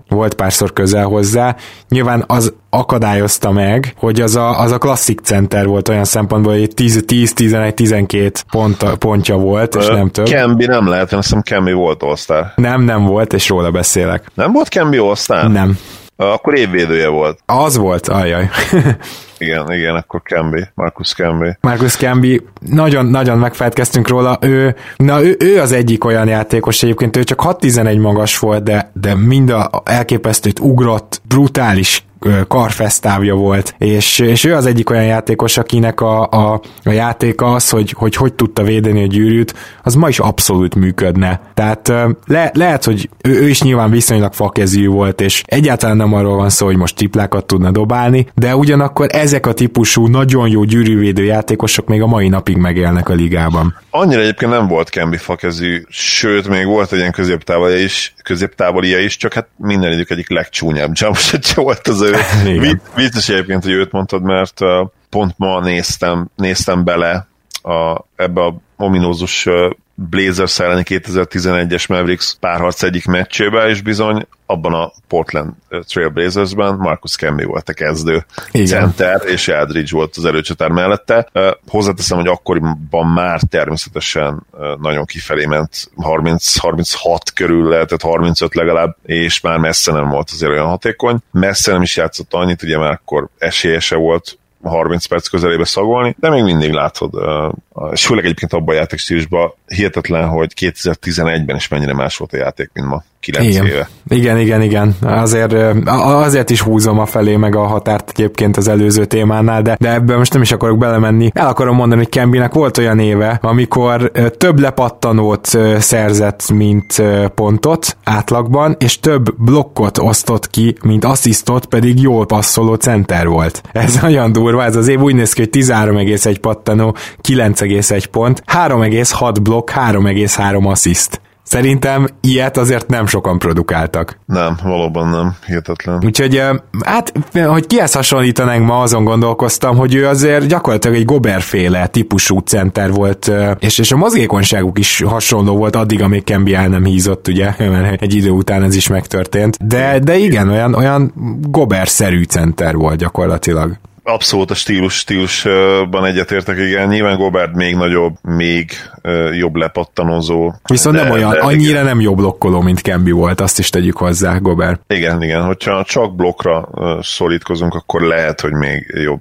volt párszor közel hozzá, nyilván az akadályozta meg, hogy az a, az a klasszik center volt olyan szempontból, hogy 10-11-12 pont, pontja volt, és nem több. Kembi nem lehet, én azt hiszem Kembi volt all Nem, nem volt, és róla beszélek. Nem volt Kembi all Nem. Akkor évvédője volt. Az volt, ajaj. <laughs> igen, igen, akkor Camby, Marcus Camby. Marcus Camby, nagyon, nagyon megfelelkeztünk róla, ő, na ő, ő, az egyik olyan játékos egyébként, ő csak 6-11 magas volt, de, de mind a elképesztőt ugrott, brutális karfesztávja volt, és, és ő az egyik olyan játékos, akinek a, a, a játéka az, hogy, hogy hogy tudta védeni a gyűrűt, az ma is abszolút működne. Tehát le, lehet, hogy ő, ő is nyilván viszonylag fakezű volt, és egyáltalán nem arról van szó, hogy most triplákat tudna dobálni, de ugyanakkor ezek a típusú nagyon jó gyűrűvédő játékosok még a mai napig megélnek a ligában. Annyira egyébként nem volt Kembi fakezű, sőt, még volt egy ilyen középtávolja is, középtávolia is, csak hát minden idők egyik legcsúnyább jumpshot volt az ő. <laughs> Biztos egyébként, hogy őt mondtad, mert pont ma néztem, néztem bele a, ebbe a ominózus Blazers elleni 2011-es Mavericks párharc egyik meccsébe, és bizony abban a Portland Trail Blazersben Marcus Camby volt a kezdő Igen. center, és Eldridge volt az előcsatár mellette. Hozzáteszem, hogy akkoriban már természetesen nagyon kifelé ment, 30-36 körül lehetett, 35 legalább, és már messze nem volt azért olyan hatékony. Messze nem is játszott annyit, ugye már akkor esélyese volt 30 perc közelébe szagolni, de még mindig látod, és főleg egyébként abban a játékstílusban hihetetlen, hogy 2011-ben is mennyire más volt a játék, mint ma. 9 igen. éve. Igen, igen, igen. Azért, azért is húzom a felé meg a határt egyébként az előző témánál, de, de ebben most nem is akarok belemenni. El akarom mondani, hogy Kembinek volt olyan éve, amikor több lepattanót szerzett, mint pontot átlagban, és több blokkot osztott ki, mint asszisztot, pedig jól passzoló center volt. Ez <laughs> olyan durva, ez az év úgy néz ki, hogy 13,1 pattanó, 9,1 pont, 3,6 blokk, 3,3 assziszt. Szerintem ilyet azért nem sokan produkáltak. Nem, valóban nem, hihetetlen. Úgyhogy, hát, hogy kihez hasonlítanánk ma, azon gondolkoztam, hogy ő azért gyakorlatilag egy Goberféle típusú center volt, és, és a mozgékonyságuk is hasonló volt addig, amíg Kembi el nem hízott, ugye, mert egy idő után ez is megtörtént. De, de igen, olyan, olyan Gober-szerű center volt gyakorlatilag abszolút a stílus stílusban egyetértek, igen. Nyilván Gobert még nagyobb, még jobb lepattanozó. Viszont de, nem olyan, de, annyira igen. nem jobb blokkoló, mint Kembi volt, azt is tegyük hozzá, Gobert. Igen, igen, hogyha csak blokkra szorítkozunk, akkor lehet, hogy még jobb,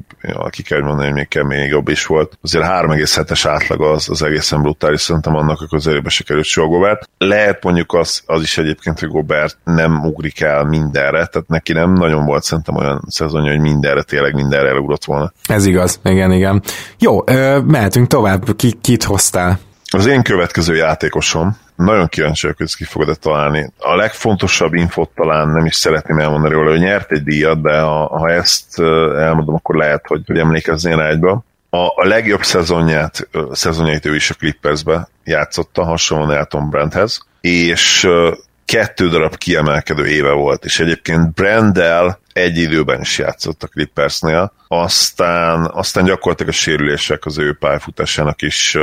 ki kell mondani, hogy még még jobb is volt. Azért 3,7-es átlag az, az egészen brutális, szerintem annak a közelébe sikerült soha Gobert. Lehet mondjuk az, az is egyébként, hogy Gobert nem ugrik el mindenre, tehát neki nem nagyon volt szerintem olyan szezonja, hogy mindenre, tényleg mindenre elugrott volna. Ez igaz, igen, igen. Jó, mehetünk tovább, ki, kit hoztál? Az én következő játékosom, nagyon kíváncsi vagyok, hogy ki fogod találni. A legfontosabb infot talán nem is szeretném elmondani róla, hogy nyert egy díjat, de ha, ha ezt elmondom, akkor lehet, hogy, hogy emlékezzél rá egybe. A, a legjobb szezonját, szezonjait ő is a Clippersbe játszotta, hasonlóan Elton Brandhez, és kettő darab kiemelkedő éve volt, és egyébként Brandel egy időben is játszott a Clippersnél, aztán, aztán gyakorlatilag a sérülések az ő pályafutásának is,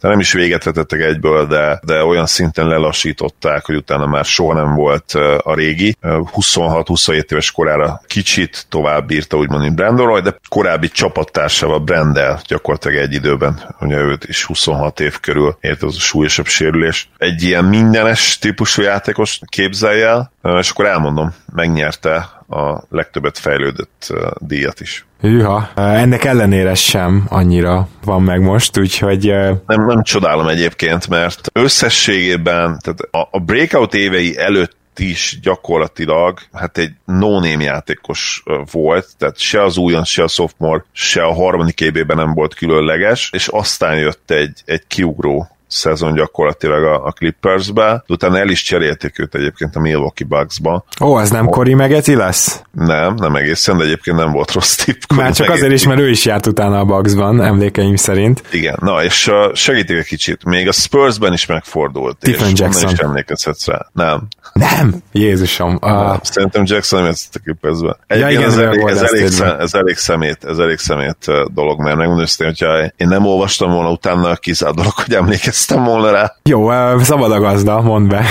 de nem is véget vetettek egyből, de, de olyan szinten lelassították, hogy utána már soha nem volt a régi. 26-27 éves korára kicsit tovább bírta úgymond, mint Brandon Roy, de korábbi csapattársával Brandel gyakorlatilag egy időben, ugye őt is 26 év körül ért az a súlyosabb sérülés. Egy ilyen mindenes típusú játékos képzelj el, és akkor elmondom, megnyerte a legtöbbet fejlődött díjat is. Hűha, ennek ellenére sem annyira van meg most, úgyhogy... Nem, nem csodálom egyébként, mert összességében, tehát a, a breakout évei előtt is gyakorlatilag hát egy no játékos volt, tehát se az újon, se a sophomore, se a harmadik évében nem volt különleges, és aztán jött egy, egy kiugró szezon gyakorlatilag a, a Clippersbe, utána el is cserélték őt egyébként a Milwaukee Bucksba. Ó, ez nem Cory Megeti lesz? Nem, nem egészen, de egyébként nem volt rossz tipp. Már csak azért is, mert ő is járt utána a Bucksban, emlékeim szerint. Igen, na és uh, segítik egy kicsit, még a Spursben is megfordult. Stephen Jackson. is emlékezhetsz rá. Nem. Nem? Jézusom. Uh... Szerintem Jackson nem játszott a Clippersbe. Ja, igen, ez, elég, ez, elég szem, ez elég szemét, ez elég szemét dolog, mert megmondom hogyha én nem olvastam volna utána, kizárt dolog, hogy emlékeztem emlékeztem volna rá. Jó, szabad a gazda, mondd be.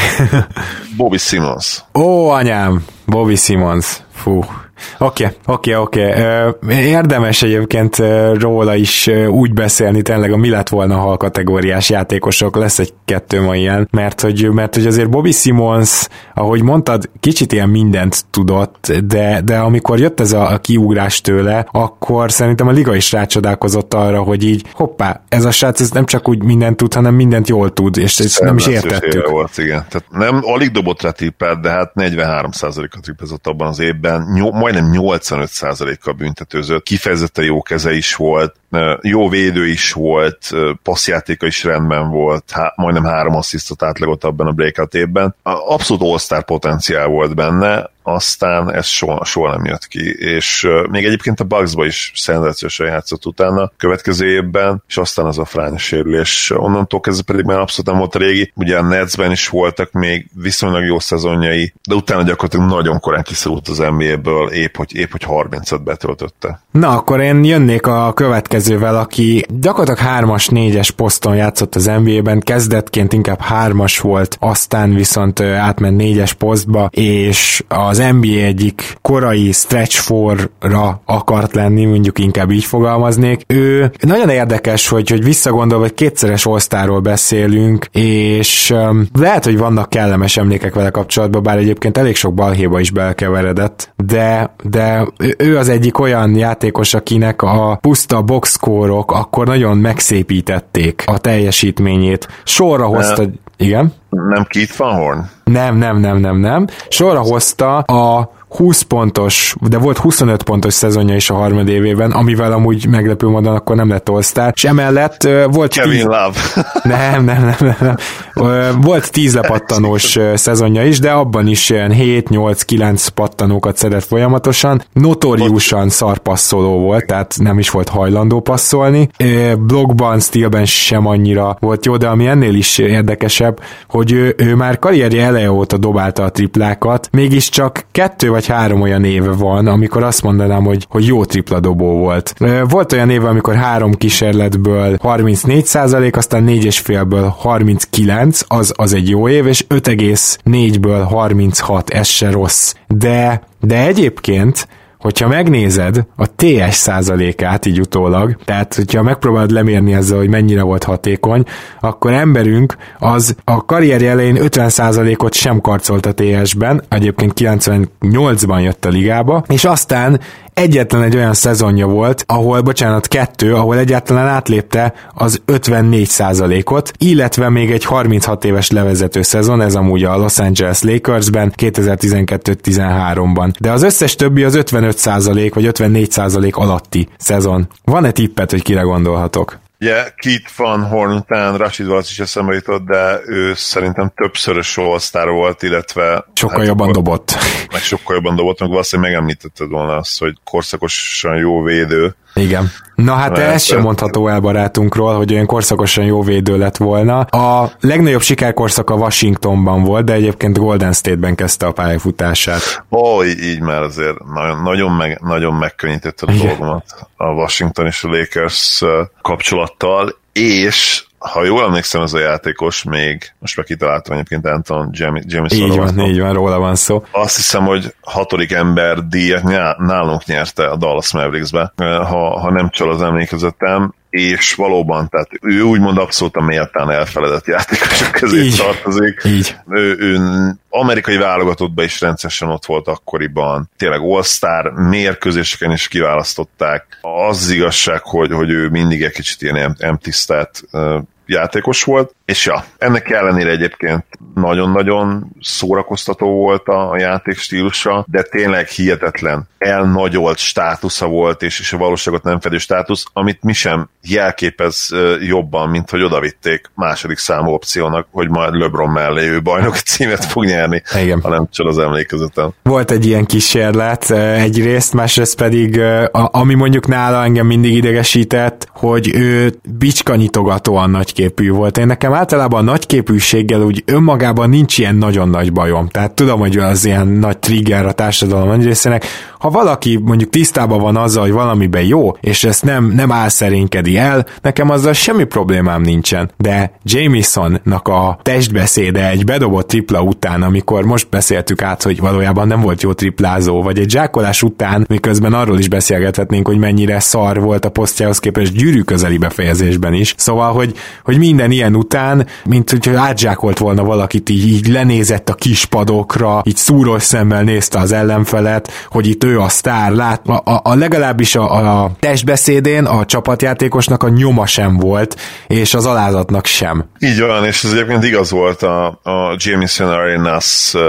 Bobby Simmons. Ó, anyám, Bobby Simmons. Fú. Oké, okay, oké, okay, oké. Okay. Érdemes egyébként róla is úgy beszélni, tényleg a mi lett volna hal kategóriás játékosok, lesz egy-kettő ma ilyen, mert hogy, mert hogy azért Bobby Simmons, ahogy mondtad, kicsit ilyen mindent tudott, de, de amikor jött ez a, a kiugrás tőle, akkor szerintem a liga is rácsodálkozott arra, hogy így hoppá, ez a srác ez nem csak úgy mindent tud, hanem mindent jól tud, és ezt nem is értettük. Volt, igen. Tehát nem alig dobott rá tippet, de hát 43%-a trippezott abban az évben, Nyom, majdnem 85%-kal büntetőzött, kifejezetten jó keze is volt, jó védő is volt, passzjátéka is rendben volt, há, majdnem három asszisztot átlagot abban a breakout évben. Abszolút all potenciál volt benne, aztán ez soha, soha nem jött ki, és uh, még egyébként a Bugsba is szenzációsan játszott utána következő évben, és aztán az a frányos sérülés, onnantól kezdve pedig már abszolút nem volt régi, ugye a Netsben is voltak még viszonylag jó szezonjai, de utána gyakorlatilag nagyon korán kiszorult az NBA-ből, épp hogy, épp hogy 30-at betöltötte. Na, akkor én jönnék a következővel, aki gyakorlatilag 3-as, 4-es poszton játszott az NBA-ben, kezdetként inkább 3-as volt, aztán viszont átment 4-es posztba, és a az NBA egyik korai stretch forra akart lenni, mondjuk inkább így fogalmaznék. Ő nagyon érdekes, hogy, hogy visszagondolva, hogy kétszeres osztáról beszélünk, és um, lehet, hogy vannak kellemes emlékek vele kapcsolatban, bár egyébként elég sok balhéba is belkeveredett, de, de ő az egyik olyan játékos, akinek a puszta boxkórok akkor nagyon megszépítették a teljesítményét. Sorra hozta Igen? Nem Keith Van Horn? Nem, nem, nem, nem, nem. Sorra hozta a 20 pontos, de volt 25 pontos szezonja is a harmad évében, amivel amúgy meglepő módon akkor nem lett all és emellett uh, volt Kevin tíz... Love. <laughs> nem, nem, nem, nem, nem. Uh, volt 10 lepattanós szezonja is, de abban is ilyen 7-8-9 pattanókat szedett folyamatosan. Notoriusan szarpasszoló volt, tehát nem is volt hajlandó passzolni. Uh, blogban, stílben sem annyira volt jó, de ami ennél is érdekesebb, hogy ő, ő már karrierje eleje óta dobálta a triplákat, mégiscsak kettő vagy vagy három olyan éve van, amikor azt mondanám, hogy, hogy jó tripla dobó volt. Volt olyan éve, amikor három kísérletből 34% aztán 4,5-ből 39, az, az egy jó év, és 5,4-ből 36, ez se rossz. De, de egyébként hogyha megnézed a TS százalékát így utólag, tehát hogyha megpróbálod lemérni ezzel, hogy mennyire volt hatékony, akkor emberünk az a karrier elején 50 százalékot sem karcolt a TS-ben, egyébként 98-ban jött a ligába, és aztán egyetlen egy olyan szezonja volt, ahol, bocsánat, kettő, ahol egyáltalán átlépte az 54%-ot, illetve még egy 36 éves levezető szezon, ez amúgy a Los Angeles Lakersben 2012-13-ban. De az összes többi az 55% vagy 54% alatti szezon. Van-e tippet, hogy kire gondolhatok? Ugye Keith Van Horn után Rashid Wallace is eszembe jutott, de ő szerintem többszörös all volt, illetve... Sokkal hát, jobban dobott. Meg sokkal jobban dobott, meg valószínűleg megemlítetted volna azt, hogy korszakosan jó védő. Igen. Na hát Mert ez sem mondható el barátunkról, hogy olyan korszakosan jó védő lett volna. A legnagyobb sikerkorszak a Washingtonban volt, de egyébként Golden State-ben kezdte a pályafutását. Ó, így, így már azért nagyon, nagyon, meg, nagyon megkönnyítette a dolgomat a Washington és a Lakers kapcsolattal, és ha jól emlékszem, ez a játékos még, most meg kitaláltam egyébként Anton Jamison. Így van, így van, róla van szó. Azt hiszem, hogy hatodik ember díjat nálunk nyerte a Dallas Mavericksbe, ha, ha nem csal az emlékezetem, és valóban, tehát ő úgymond abszolút a méltán elfeledett játékosok közé így, tartozik. Így. Ő, ő amerikai válogatottban is rendszeresen ott volt akkoriban. Tényleg All-Star mérkőzéseken is kiválasztották. Az, az igazság, hogy, hogy ő mindig egy kicsit ilyen emtisztelt játékos volt, és ja, ennek ellenére egyébként nagyon-nagyon szórakoztató volt a, a játék stílusa, de tényleg hihetetlen elnagyolt státusza volt, és, és a valóságot nem fedő státusz, amit mi sem jelképez jobban, mint hogy odavitték második számú opciónak, hogy majd LeBron mellé ő bajnoki címet fog nyerni, Igen. hanem csak az emlékezetem. Volt egy ilyen kísérlet egyrészt, másrészt pedig, ami mondjuk nála engem mindig idegesített, hogy ő bicskanyitogatóan nagyképű volt. Én nekem általában a nagyképűséggel úgy önmagában nincs ilyen nagyon nagy bajom. Tehát tudom, hogy az ilyen nagy trigger a társadalom nagy részének. Ha valaki mondjuk tisztában van azzal, hogy valamiben jó, és ezt nem, nem álszerénykedi el, nekem azzal semmi problémám nincsen. De Jamesonnak a testbeszéde egy bedobott tripla után, amikor most beszéltük át, hogy valójában nem volt jó triplázó, vagy egy zsákolás után, miközben arról is beszélgethetnénk, hogy mennyire szar volt a posztjához képest gyűrű közeli befejezésben is. Szóval, hogy, hogy minden ilyen után, mint hogyha átzsákolt volna valakit, így, így lenézett a kispadokra, így szúros szemmel nézte az ellenfelet, hogy itt ő a sztár, lát, a, a, a legalábbis a, a testbeszédén a csapatjátékosnak a nyoma sem volt, és az alázatnak sem. Így van, és ez egyébként igaz volt a, a Jameson Arenas, uh,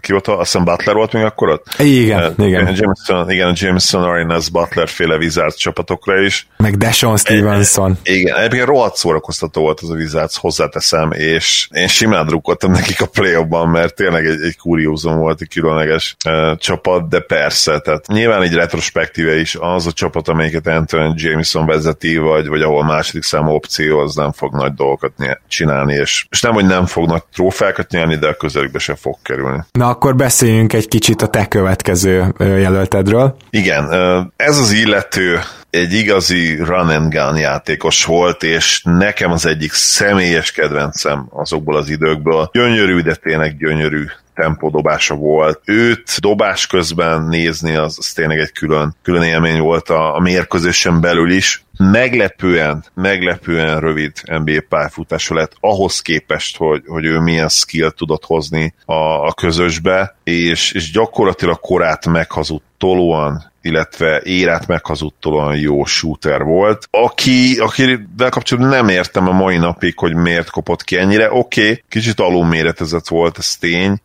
ki volt, azt hiszem Butler volt még akkor ott? Igen, uh, igen. Jameson, igen, a Jameson Arenas Butler féle vizárt csapatokra is. Meg Deshaun Stevenson. E, igen, egyébként rohadt szórakoztató volt az a vizác, hozzáteszem, és én simán drukkoltam <laughs> nekik a play mert tényleg egy, egy kuriózum volt, egy különleges uh, csapat, de persze, tehát nyilván egy retrospektíve is az a csapat, amelyiket Anthony Jameson vezeti, vagy, vagy ahol második számú opció, az nem fog nagy dolgokat csinálni, és, és nem, hogy nem fognak trófákat nyerni, de a közelükbe sem fog kerülni. Na akkor beszéljünk egy kicsit a te következő jelöltedről. Igen, ez az illető egy igazi run and gun játékos volt, és nekem az egyik személyes kedvencem azokból az időkből. Gyönyörű, de tényleg gyönyörű tempódobása volt. Őt dobás közben nézni, az, az tényleg egy külön, külön élmény volt a, a mérkőzésen belül is. Meglepően, meglepően rövid NBA pályafutása lett ahhoz képest, hogy, hogy ő milyen skill tudott hozni a, a közösbe, és, és gyakorlatilag korát meghazudtolóan illetve érát meghazudtolóan jó shooter volt, aki, akivel kapcsolatban nem értem a mai napig, hogy miért kopott ki ennyire. Oké, okay, kicsit alulméretezett volt, ez tény,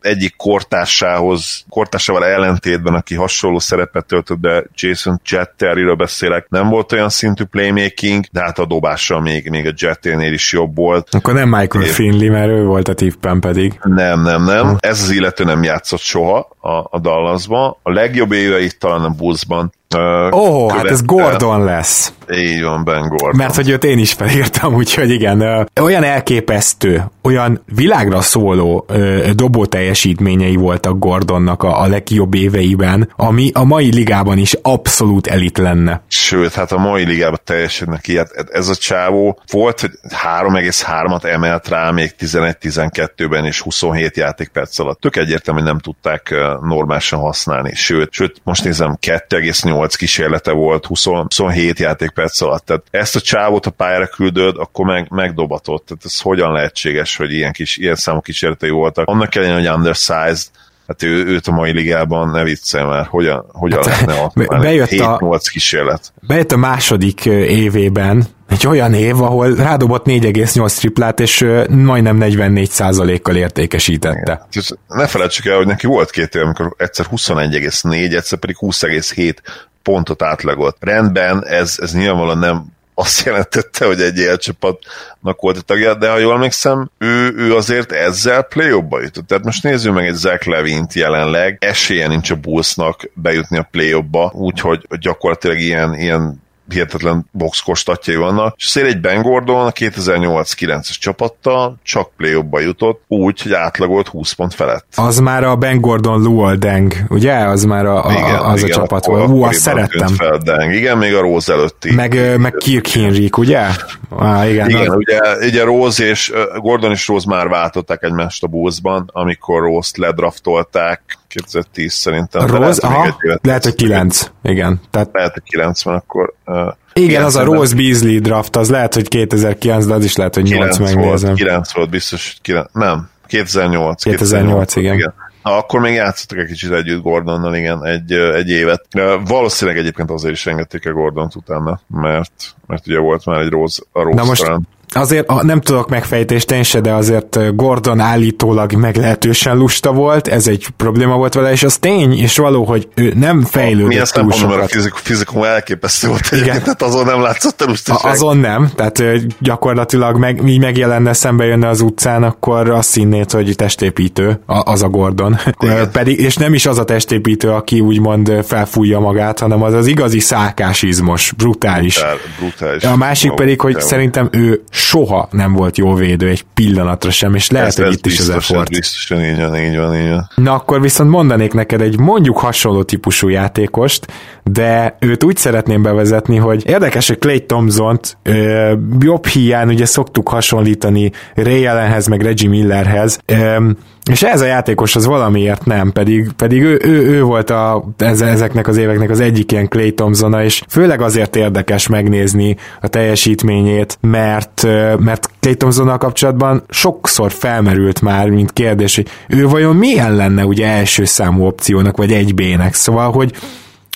egyik kortársához, kortársával ellentétben, aki hasonló szerepet töltött be, Jason Jetteriről beszélek, nem volt olyan szintű playmaking, de hát a dobása még, még a Jetténél is jobb volt. Akkor nem Michael és... Finley, mert ő volt a tippem pedig. Nem, nem, nem. Ez az illető nem játszott soha a, a Dallasban. A legjobb éveit talán a Bullsban Ó, oh, hát ez Gordon lesz. Így van, Ben Gordon. Mert hogy őt én is felírtam, <laughs> úgyhogy igen, olyan elképesztő, olyan világra szóló dobó teljesítményei voltak Gordonnak a, a legjobb éveiben, ami a mai ligában is abszolút elit lenne. Sőt, hát a mai ligában teljesítnek hát ez a csávó volt, hogy 3,3-at emelt rá még 11-12-ben és 27 játékperc alatt. Tök egyértelmű, hogy nem tudták normálisan használni. Sőt, sőt most nézem, 2,8 8 kísérlete volt 20, 27 játékperc alatt. Tehát ezt a csávot a pályára küldöd, akkor meg, megdobatott. Tehát ez hogyan lehetséges, hogy ilyen, kis, ilyen számú kísérletei voltak. Annak ellenére, hogy undersized, Hát ő, őt a mai ligában ne viccelj már, hogyan, hogyan hát, lehetne bejött 7-8 a, kísérlet. Bejött a második évében, egy olyan év, ahol rádobott 4,8 triplát, és majdnem 44%-kal értékesítette. Igen. Ne felejtsük el, hogy neki volt két év, amikor egyszer 21,4, egyszer pedig 20,7 pontot átlagolt. Rendben, ez, ez nyilvánvalóan nem azt jelentette, hogy egy élcsapatnak volt a tagja, de ha jól emlékszem, ő, ő azért ezzel play jutott. Tehát most nézzük meg egy Zach Levint jelenleg, esélye nincs a Bullsnak bejutni a play úgyhogy gyakorlatilag ilyen, ilyen hihetetlen boxkostatjai vannak, és szél egy Ben Gordon a 2008-9-es csapattal csak play jutott, úgy, hogy átlagolt 20 pont felett. Az már a Ben Gordon Luol Deng, ugye? Az már a, a, igen, az igen, a csapat volt. Ú, azt szerettem. Fel Deng. Igen, még a Rose előtti. Meg, meg Kirk Henrik, ugye? Ah, igen, igen az... ugye, ugye Rose és Gordon és Rose már váltották egymást a Bullsban, amikor Rose-t ledraftolták 2010 szerintem. Rose, lehet, aha, lehet, hogy 9. Igen. Tehát... Lehet, hogy 90 akkor. Uh, igen, az a Rose Beasley draft, az lehet, hogy 2009, de az is lehet, hogy 8 megnézem. Volt, 9 volt, biztos, hogy 9, nem, 2008. 2008, 2008 igen. igen. Ha, akkor még játszottak egy kicsit együtt Gordonnal, igen, egy, egy évet. Valószínűleg egyébként azért is engedték a Gordont utána, mert, mert ugye volt már egy Rose, a Rose Na most, talán azért nem tudok megfejtést én se, de azért Gordon állítólag meglehetősen lusta volt, ez egy probléma volt vele, és az tény, és való, hogy ő nem fejlődött Mi ezt nem mondom, mert a fizik, fizikum elképesztő volt egyébként, tehát azon nem látszott A, Azon nem, tehát gyakorlatilag meg, így megjelenne, szembe jönne az utcán, akkor azt hinnéd, hogy testépítő, az a Gordon. <laughs> Pedig, és nem is az a testépítő, aki úgymond felfújja magát, hanem az az igazi szálkásizmos, brutális. Brutál, brutális. A másik pedig, hogy szerintem ő soha nem volt jó védő egy pillanatra sem, és lehet, ez, hogy ez itt biztos, is az effort. Biztosan így van, így van, így van. Na akkor viszont mondanék neked egy mondjuk hasonló típusú játékost, de őt úgy szeretném bevezetni, hogy érdekes, hogy Clay Thompson-t ö, jobb hiány ugye szoktuk hasonlítani Ray Allenhez, meg Reggie Millerhez, ö, és ez a játékos az valamiért nem, pedig, pedig ő, ő, ő volt a, ez, ezeknek az éveknek az egyik ilyen Clay thompson és főleg azért érdekes megnézni a teljesítményét, mert, mert Clay thompson kapcsolatban sokszor felmerült már, mint kérdés, hogy ő vajon milyen lenne ugye első számú opciónak, vagy egy B-nek, szóval, hogy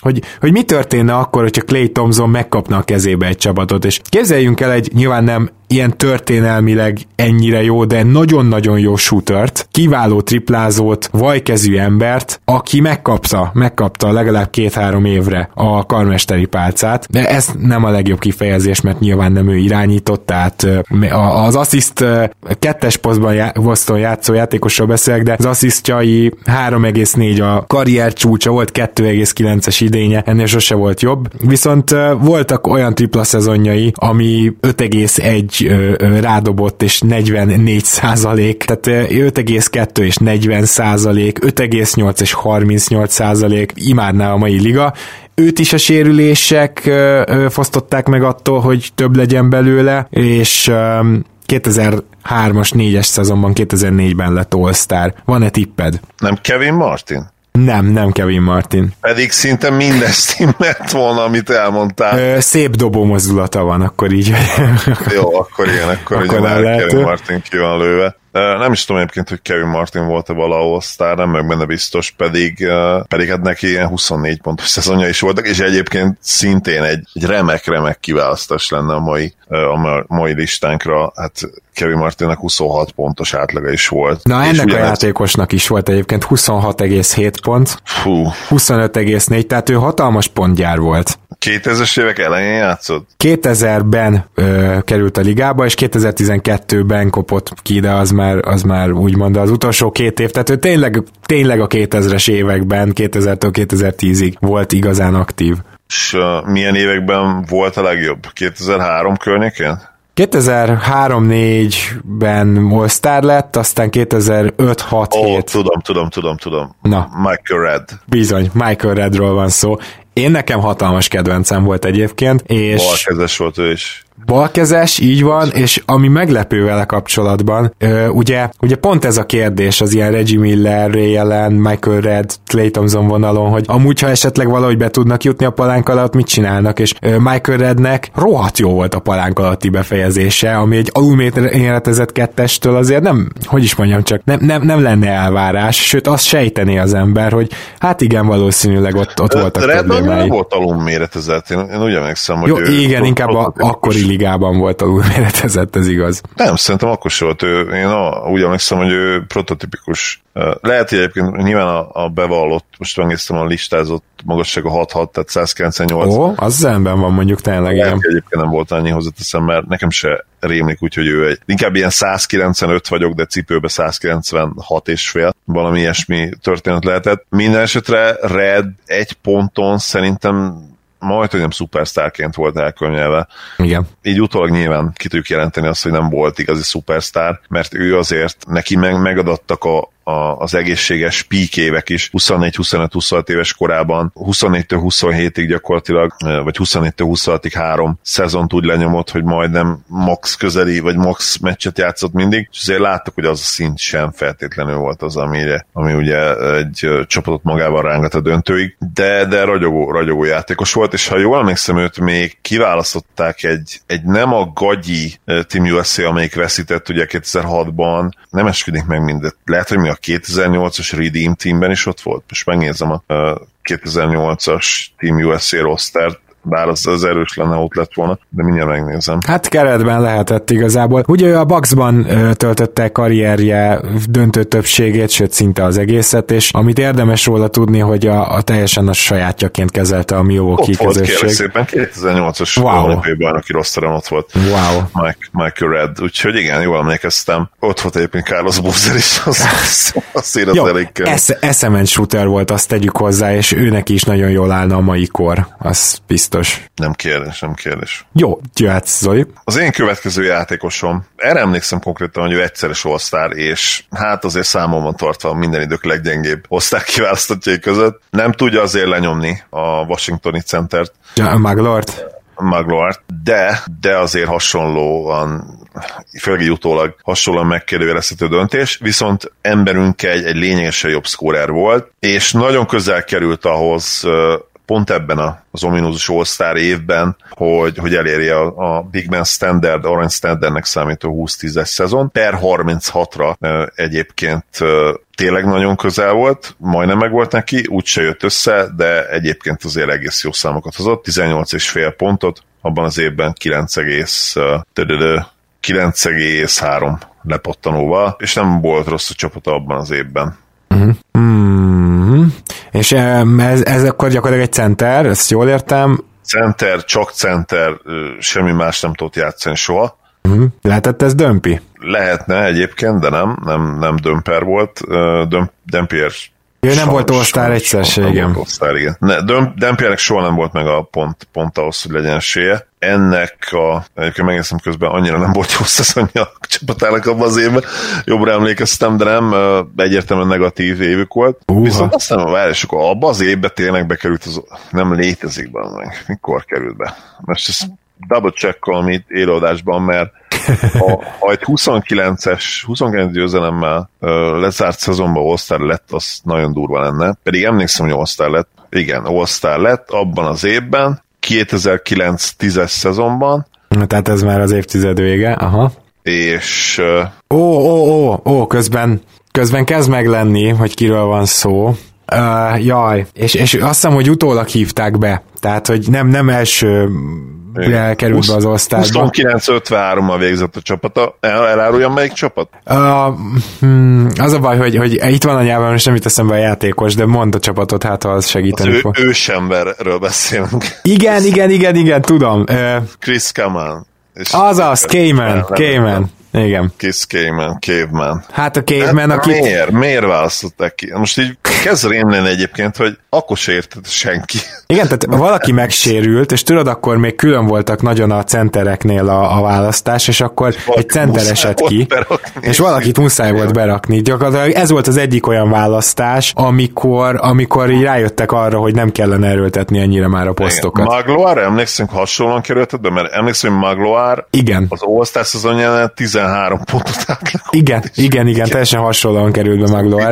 hogy, hogy mi történne akkor, hogyha Clay Thompson megkapna a kezébe egy csapatot, és képzeljünk el egy nyilván nem ilyen történelmileg ennyire jó, de nagyon-nagyon jó shootert, kiváló triplázót, vajkezű embert, aki megkapta, megkapta legalább két-három évre a karmesteri pálcát, de ez nem a legjobb kifejezés, mert nyilván nem ő irányított, tehát az assziszt kettes posztban já, Boston játszó játékosról beszélek, de az asszisztjai 3,4 a karrier csúcsa, volt 2,9-es idénye, ennél sose volt jobb, viszont voltak olyan tripla szezonjai, ami 5,1 rádobott, és 44 százalék, tehát 5,2 és 40 százalék, 5,8 és 38 százalék, imádná a mai liga, őt is a sérülések fosztották meg attól, hogy több legyen belőle, és 2003-as, 4-es szezonban, 2004-ben lett All-Star. Van-e tipped? Nem Kevin Martin? Nem, nem Kevin Martin. Pedig szinte minden <laughs> stimmelt volna, amit elmondtál. Ö, szép dobó mozdulata van, akkor így. Jó, akkor igen, akkor, akkor ugye már Kevin Martin ki van lőve. Nem is tudom egyébként, hogy Kevin Martin volt-e valahol sztár, nem meg benne biztos, pedig, pedig hát neki ilyen 24 pontos szezonja is voltak, és egyébként szintén egy, egy remek-remek kiválasztás lenne a mai, a mai listánkra. Hát Kevin Martinnek 26 pontos átlaga is volt. Na ennek a játékosnak is volt egyébként 26,7 pont, Fú. 25,4, tehát ő hatalmas pontgyár volt. 2000-es évek elején játszott? 2000-ben ö, került a ligába, és 2012-ben kopott ki, de az már, az már úgymond az utolsó két év, tehát ő tényleg, tényleg a 2000-es években, 2000-től 2010-ig volt igazán aktív. És uh, milyen években volt a legjobb? 2003 környékén? 2003-4-ben All-Star lett, aztán 2005-6-7. Oh, tudom, tudom, tudom, tudom. Na. Michael Red. Bizony, Michael Redról van szó. Én nekem hatalmas kedvencem volt egyébként, és... Balkezes volt ő is. Balkezes, így van, és ami meglepő vele kapcsolatban, ugye, ugye pont ez a kérdés az ilyen Reggie Miller, Ray Allen, Michael Red, Clay Thompson vonalon, hogy amúgy, ha esetleg valahogy be tudnak jutni a palánk alatt, mit csinálnak, és Michael Rednek rohadt jó volt a palánk alatti befejezése, ami egy alulméretezett kettestől azért nem, hogy is mondjam csak, nem, nem, nem lenne elvárás, sőt azt sejtené az ember, hogy hát igen, valószínűleg ott, ott voltak Red problémái. nem volt alulméretezett, én, én úgy emlékszem, hogy Jó, ő igen, inkább a, akkori ligában volt alulméretezett, ez igaz. Nem, szerintem akkor sem volt ő. Én a, úgy emlékszem, hogy ő prototipikus. Lehet, hogy egyébként nyilván a, a bevallott, most megnéztem a listázott magassága 6-6, tehát 198. Ó, az zenben van mondjuk tényleg, igen. Egyébként nem volt annyi hozzáteszem, mert nekem se rémlik, úgyhogy ő egy, inkább ilyen 195 vagyok, de cipőbe 196 és fél, valami ilyesmi történet lehetett. Minden esetre Red egy ponton szerintem majd, hogy nem szupersztárként volt elkönyvelve. Igen. Így utólag nyilván ki tudjuk jelenteni azt, hogy nem volt igazi szupersztár, mert ő azért, neki meg, megadattak a, a, az egészséges peak évek is 24-25-26 éves korában, 24-től 27-ig gyakorlatilag, vagy 24-től 26-ig három szezont úgy lenyomott, hogy majdnem max közeli, vagy max meccset játszott mindig, és azért láttuk, hogy az a szint sem feltétlenül volt az, amire, ami ugye egy csapatot magával rángat a döntőig, de, de ragyogó, ragyogó játékos volt, és ha jól emlékszem, őt még kiválasztották egy, egy nem a gagyi Team USA, amelyik veszített ugye 2006-ban, nem esküdik meg mindet. Lehet, hogy mi a 2008-as Redeem Teamben is ott volt. Most megnézem a 2008-as Team USA rostert, bár az, az erős lenne, ott lett volna, de mindjárt megnézem. Hát keretben lehetett igazából. Ugye ő a Bucksban töltötte karrierje döntő többségét, sőt szinte az egészet, és amit érdemes róla tudni, hogy a, a teljesen a sajátjaként kezelte a Milwaukee ott közösség. Volt, szépen, 2008-as wow. bajnoki rosteron ott volt wow. Mike, Michael Red, úgyhogy igen, jól emlékeztem. Ott volt egyébként Carlos Boozer is, az, az, az az Jó, elég eszement shooter volt, azt tegyük hozzá, és őnek is nagyon jól állna a mai kor, az biztos biztos. Nem kérdés, nem kérdés. Jó, jöhetsz Zoli. Az én következő játékosom, erre emlékszem konkrétan, hogy ő egyszeres osztár, és hát azért számomon tartva minden idők leggyengébb osztár kiválasztottjai között. Nem tudja azért lenyomni a Washingtoni centert. Ja, Maglort. Maglort, de, de azért hasonlóan főleg utólag hasonlóan megkérdőjelezhető döntés, viszont emberünk egy, egy lényegesen jobb szkórer volt, és nagyon közel került ahhoz, pont ebben az ominózus All-Star évben, hogy, hogy elérje a, a Big Man Standard, Orange Standardnek számító 20-10-es szezon. Per 36-ra egyébként tényleg nagyon közel volt, majdnem meg volt neki, úgyse jött össze, de egyébként azért egész jó számokat hozott, 18,5 pontot, abban az évben 9,3 lepottanóval, és nem volt rossz a csapata abban az évben. Uh-huh. És ez, ez akkor gyakorlatilag egy center, ezt jól értem. Center, csak center, semmi más nem tudott játszani soha. Uh-huh. Lehetett ez dömpi? Lehetne egyébként, de nem, nem, nem dömper volt. Döm, Dempier ő nem volt osztár egyszer igen. Osztár, igen. Ne, Dempiernek soha nem volt meg a pont, pont ahhoz, hogy legyen esélye. Ennek a, egyébként megnézem közben, annyira nem volt jó szezonja a csapatának abban az évben. Jobbra emlékeztem, de nem, egyértelműen negatív évük volt. Uh-ha. Viszont aztán várj, akkor abban az évben tényleg bekerült, az, nem létezik be meg. Mikor került be? Most ezt double check amit élőadásban, mert Ha, ha egy 29-es, 29 győzelemmel lezárt szezonban all lett, az nagyon durva lenne. Pedig emlékszem, hogy all lett. Igen, all lett abban az évben, 2009-10-es szezonban, Tehát ez már az évtized vége, aha. és Ó, ó, ó, ó, közben, közben kezd meg lenni, hogy kiről van szó. Uh, jaj, és, és azt hiszem, hogy utólag hívták be. Tehát, hogy nem, nem első került be az osztályba. 29-53-mal végzett a csapata. El, eláruljam melyik csapat? Uh, hmm, az a baj, hogy, hogy itt van a nyelven, most nem jut eszembe a játékos, de mondd a csapatot, hát ha az Az segíteni ő, fog. ősemberről beszélünk. Igen, igen, igen, igen, tudom. Chris Kaman. És azaz, Cayman, Cayman. Igen. Chris Cayman, Caveman. Hát a Caveman, Hát aki... Miért? Miért választották ki? Most így kezd rémleni egyébként, hogy akkor se érted senki. Igen, tehát valaki <laughs> megsérült, és tudod, akkor még külön voltak nagyon a centereknél a, a választás, és akkor egy Valaki center muszáj esett ki, berakni. és valakit muszáj volt berakni. Gyakorlatilag ez volt az egyik olyan választás, amikor, amikor így rájöttek arra, hogy nem kellene erőltetni ennyire már a posztokat. Magloire, emlékszünk hasonlóan kerültet be, mert emlékszem, hogy Magloire Igen. az All-Star szezonján 13 pontot átlagolt. Igen, igen, igen, teljesen hasonlóan került be Magloire.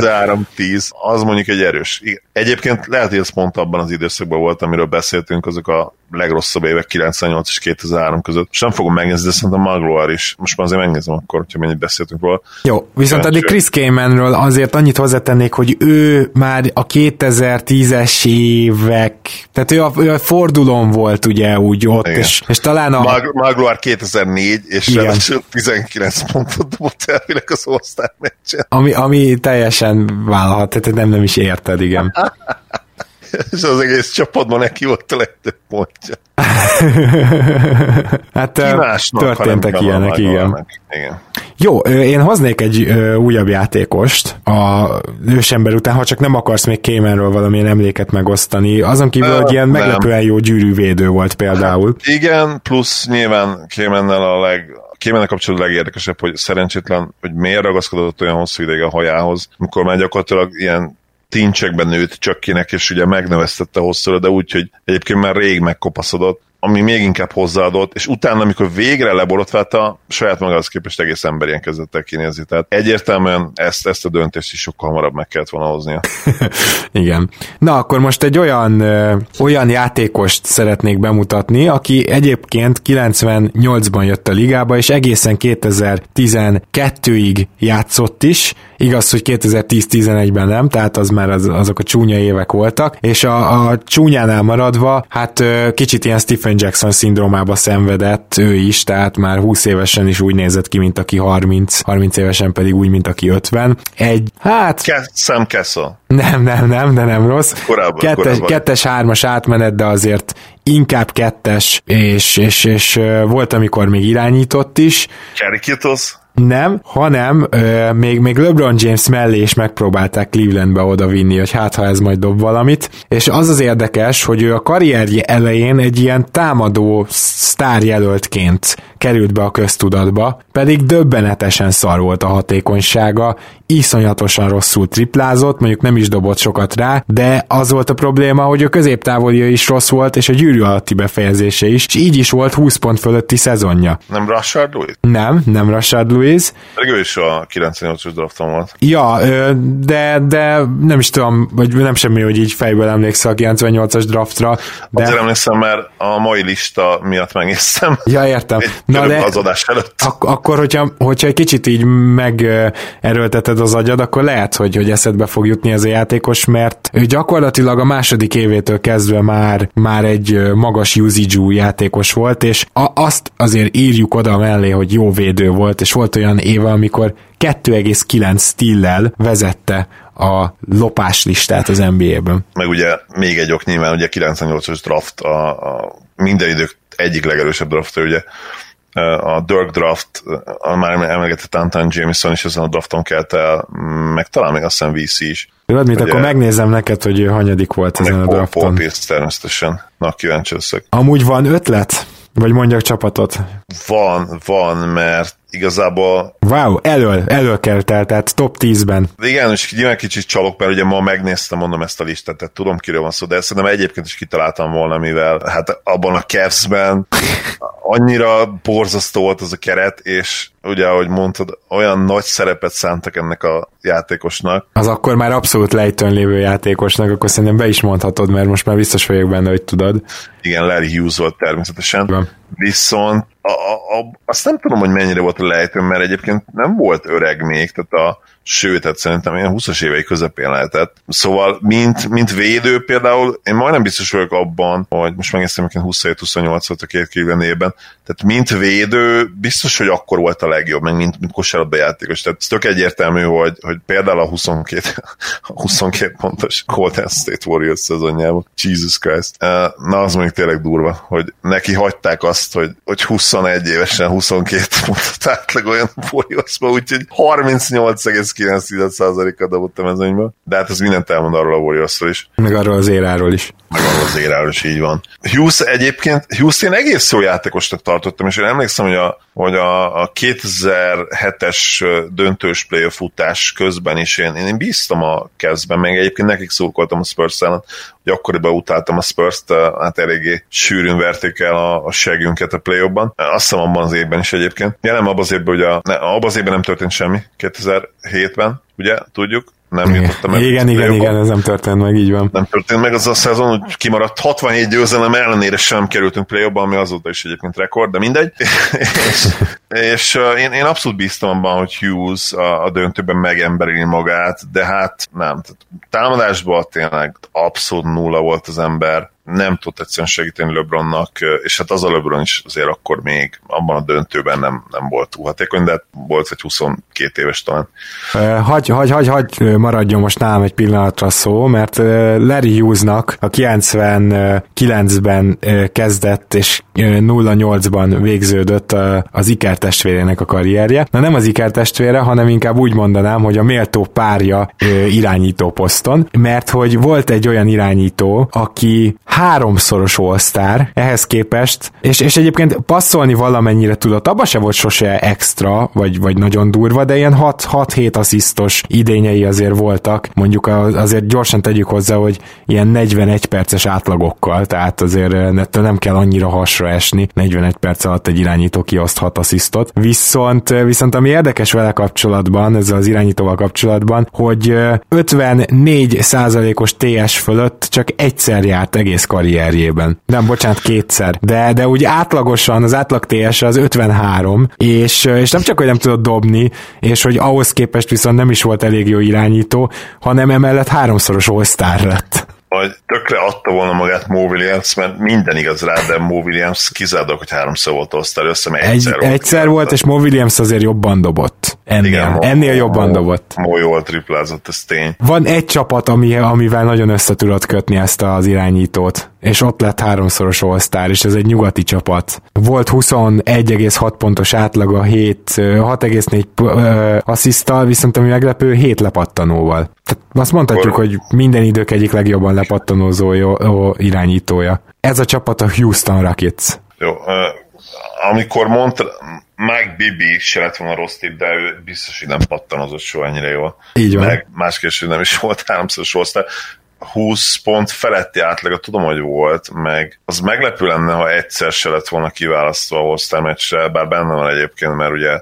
13-10, az mondjuk egy erős. Igen. Egyébként lehet, hogy ez pont abban az időszakban volt, amiről beszéltünk, azok a legrosszabb évek 98 és 2003 között. Most nem fogom megnézni, de szerintem Magloire is. Most már azért megnézem akkor, hogyha mennyit beszéltünk róla. Jó, viszont addig Chris Caymanről azért annyit hozzátennék, hogy ő már a 2010-es évek, tehát ő a, ő a fordulón volt ugye úgy ott, Igen. és, és talán a... Mag- Magloire 2004, és Igen. ráadásul 19 pontot dobott elvileg az All-Star meccsen. Ami, ami teljesen vállalhat, tehát nem, nem is érted, igen. <laughs> <laughs> És az egész csapatban neki volt a legtöbb pontja. <laughs> hát Ki ö, másnak, történtek ilyenek, igen. Igen. Jó, én hoznék egy ö, újabb játékost a ősember után, ha csak nem akarsz még Caymanről valamilyen emléket megosztani. Azon kívül, Ö, hogy ilyen nem. meglepően jó gyűrűvédő volt például. Igen, plusz nyilván Kémennel a leg, Kémennel kapcsolatban legérdekesebb, hogy szerencsétlen, hogy miért ragaszkodott olyan hosszú ideig a hajához, amikor már gyakorlatilag ilyen tincsekben nőtt csak kinek, és ugye megnövesztette hosszúra, de úgy, hogy egyébként már rég megkopaszodott, ami még inkább hozzáadott, és utána, amikor végre leborotvált, saját magához képest egész emberien kezdett el. Tehát egyértelműen ezt, ezt a döntést is sokkal hamarabb meg kellett volna hoznia. <laughs> Igen. Na, akkor most egy olyan, ö, olyan játékost szeretnék bemutatni, aki egyébként 98-ban jött a ligába, és egészen 2012-ig játszott is, igaz, hogy 2010-11-ben nem, tehát az már az, azok a csúnya évek voltak, és a, a csúnyánál maradva, hát ö, kicsit ilyen Stephen Jackson szindrómába szenvedett ő is, tehát már 20 évesen is úgy nézett ki, mint aki 30, 30 évesen pedig úgy, mint aki 50. Egy, hát Ke- Sam Kessel. nem, nem, nem, de nem rossz. Korábban, kettes, korábban. kettes, hármas átmenet, de azért inkább kettes, és, és, és ö, volt, amikor még irányított is. Kerry Kittles. Nem, hanem ö, még, még LeBron James mellé is megpróbálták Clevelandbe oda vinni, hogy hát ha ez majd dob valamit. És az az érdekes, hogy ő a karrierje elején egy ilyen támadó sztárjelöltként került be a köztudatba, pedig döbbenetesen szar volt a hatékonysága, iszonyatosan rosszul triplázott, mondjuk nem is dobott sokat rá, de az volt a probléma, hogy a középtávolja is rossz volt, és a gyűrű alatti befejezése is, és így is volt 20 pont fölötti szezonja. Nem Rashard Lewis? Nem, nem Rashad Lewis, Pedig ő is a 98-as drafton volt. Ja, de, de nem is tudom, vagy nem semmi, hogy így fejből emlékszel a 98-as draftra, De... Azért emlékszem, mert a mai lista miatt megnéztem. Ja, értem. Na, de az adás előtt. ak- akkor, hogyha, hogyha egy kicsit így megerőlteted az agyad, akkor lehet, hogy, hogy eszedbe fog jutni ez a játékos, mert ő gyakorlatilag a második évétől kezdve már, már egy magas usage játékos volt, és a, azt azért írjuk oda mellé, hogy jó védő volt, és volt olyan éve, amikor 2,9 stillel vezette a lopás listát az NBA-ben. Meg ugye még egy ok nyilván, ugye 98-as draft a, a minden idők egyik legerősebb draftja, ugye a Dirk draft, a már emlegetett Anton Jameson is ezen a drafton kelt el, meg talán még azt hiszem VC is. Tudod mit, Ugye- akkor megnézem neked, hogy ő hanyadik volt ezen a Paul, Paul drafton. Pierce természetesen. Na, kíváncsi leszek. Amúgy van ötlet? Vagy mondjak csapatot? Van, van, mert igazából... Wow, elől, elől el, tehát top 10-ben. Igen, és nyilván kicsit csalok, mert ugye ma megnéztem, mondom ezt a listát, tehát tudom, kiről van szó, de szerintem egyébként is kitaláltam volna, mivel hát abban a Cavs-ben annyira borzasztó volt az a keret, és ugye, ahogy mondtad, olyan nagy szerepet szántak ennek a játékosnak. Az akkor már abszolút lejtőn lévő játékosnak, akkor szerintem be is mondhatod, mert most már biztos vagyok benne, hogy tudod. Igen, Larry Hughes volt természetesen. Igen. Viszont a, a, a, azt nem tudom, hogy mennyire volt a lejtőn, mert egyébként nem volt öreg még, tehát a, sőt, hát szerintem ilyen 20-as évei közepén lehetett. Szóval, mint, mint védő például, én majdnem biztos vagyok abban, hogy most megnéztem, hogy 27-28 volt a két Cleveland tehát mint védő, biztos, hogy akkor volt a legjobb, meg mint, mint kosárlabda játékos. Tehát ez tök egyértelmű, hogy, hogy például a 22, <laughs> a 22 pontos Golden State Warriors szezonjában, Jesus Christ, na az mondjuk tényleg durva, hogy neki hagyták azt, hogy, hogy 21 évesen 22 pontot átlagoljon a Warriorsba, úgyhogy 38,9%-a dobott a mezőnyből. De hát ez mindent elmond arról a Warriorsról is. Meg arról az éráról is. Meg arról az éráról is, így van. Hughes egyébként, Hughes én egész jó játékosnak tartottam, és én emlékszem, hogy a, hogy a, a 2007-es döntős playoff futás közben is én, én bíztam a kezdben, meg egyébként nekik szurkoltam a spurs ellen, hogy akkoriban utáltam a Spurs-t, hát eléggé sűrűn verték el a, a segünket a play ban Azt hiszem abban az évben is egyébként. Ja, nem abban az évben, hogy a, ne, abban az évben nem történt semmi, 2007-ben, ugye, tudjuk, nem jutottam el. Igen, igen, igen, ez nem történt meg, így van. Nem történt meg az a szezon, hogy kimaradt 67 győzelem ellenére sem kerültünk play ami azóta is egyébként rekord, de mindegy. <laughs> és, és én, én abszolút bíztam abban, hogy Hughes a, a döntőben megemberili magát, de hát nem. Tehát támadásban tényleg abszolút nulla volt az ember nem tudott egyszerűen segíteni LeBronnak, és hát az a LeBron is azért akkor még abban a döntőben nem, nem volt túl hatékony, de volt egy 22 éves talán. Hagy, hagy, hagy, hagy maradjon most nálam egy pillanatra szó, mert Larry Hughes-nak a 99-ben kezdett, és 08-ban végződött az Iker testvérének a karrierje. Na nem az Iker testvére, hanem inkább úgy mondanám, hogy a méltó párja irányító poszton, mert hogy volt egy olyan irányító, aki háromszoros all ehhez képest, és, és egyébként passzolni valamennyire tudott, abban se volt sose extra, vagy, vagy nagyon durva, de ilyen 6-7 asszisztos idényei azért voltak, mondjuk azért gyorsan tegyük hozzá, hogy ilyen 41 perces átlagokkal, tehát azért ettől nem kell annyira hasra esni, 41 perc alatt egy irányító kioszthat asszisztot. Viszont, viszont ami érdekes vele kapcsolatban, ezzel az irányítóval kapcsolatban, hogy 54 os TS fölött csak egyszer járt egész karrierjében. Nem, bocsánat, kétszer. De, de úgy átlagosan az átlag TS az 53, és, és nem csak, hogy nem tudott dobni, és hogy ahhoz képest viszont nem is volt elég jó irányító, hanem emellett háromszoros all lett vagy tökre adta volna magát Mo Williams, mert minden igaz rá, de Mo Williams kizárdok, hogy háromszor volt osztály össze, mert egyszer Egy, volt. Egyszer volt, és Mo Williams azért jobban dobott. Ennél, Igen, Mo, ennél jobban Mo, dobott. Mo jól triplázott, ez tény. Van egy csapat, ami, amivel nagyon össze tudod kötni ezt az irányítót, és ott lett háromszoros all és ez egy nyugati csapat. Volt 21,6 pontos átlaga, 7, 6,4 asszisztal, viszont ami meglepő, 7 lepattanóval. Tehát azt mondhatjuk, hogy minden idők egyik legjobban lepattanózó irányítója. Ez a csapat a Houston Rockets. Jó, amikor mondta, Mike Bibi se lett volna rossz tipp, de ő biztos, hogy nem pattanozott soha ennyire jól. Így van. Meg másképp nem is volt háromszoros osztály. 20 pont feletti átlaga tudom, hogy volt, meg az meglepő lenne, ha egyszer se lett volna kiválasztva a All-Star meccsre, bár benne van egyébként, mert ugye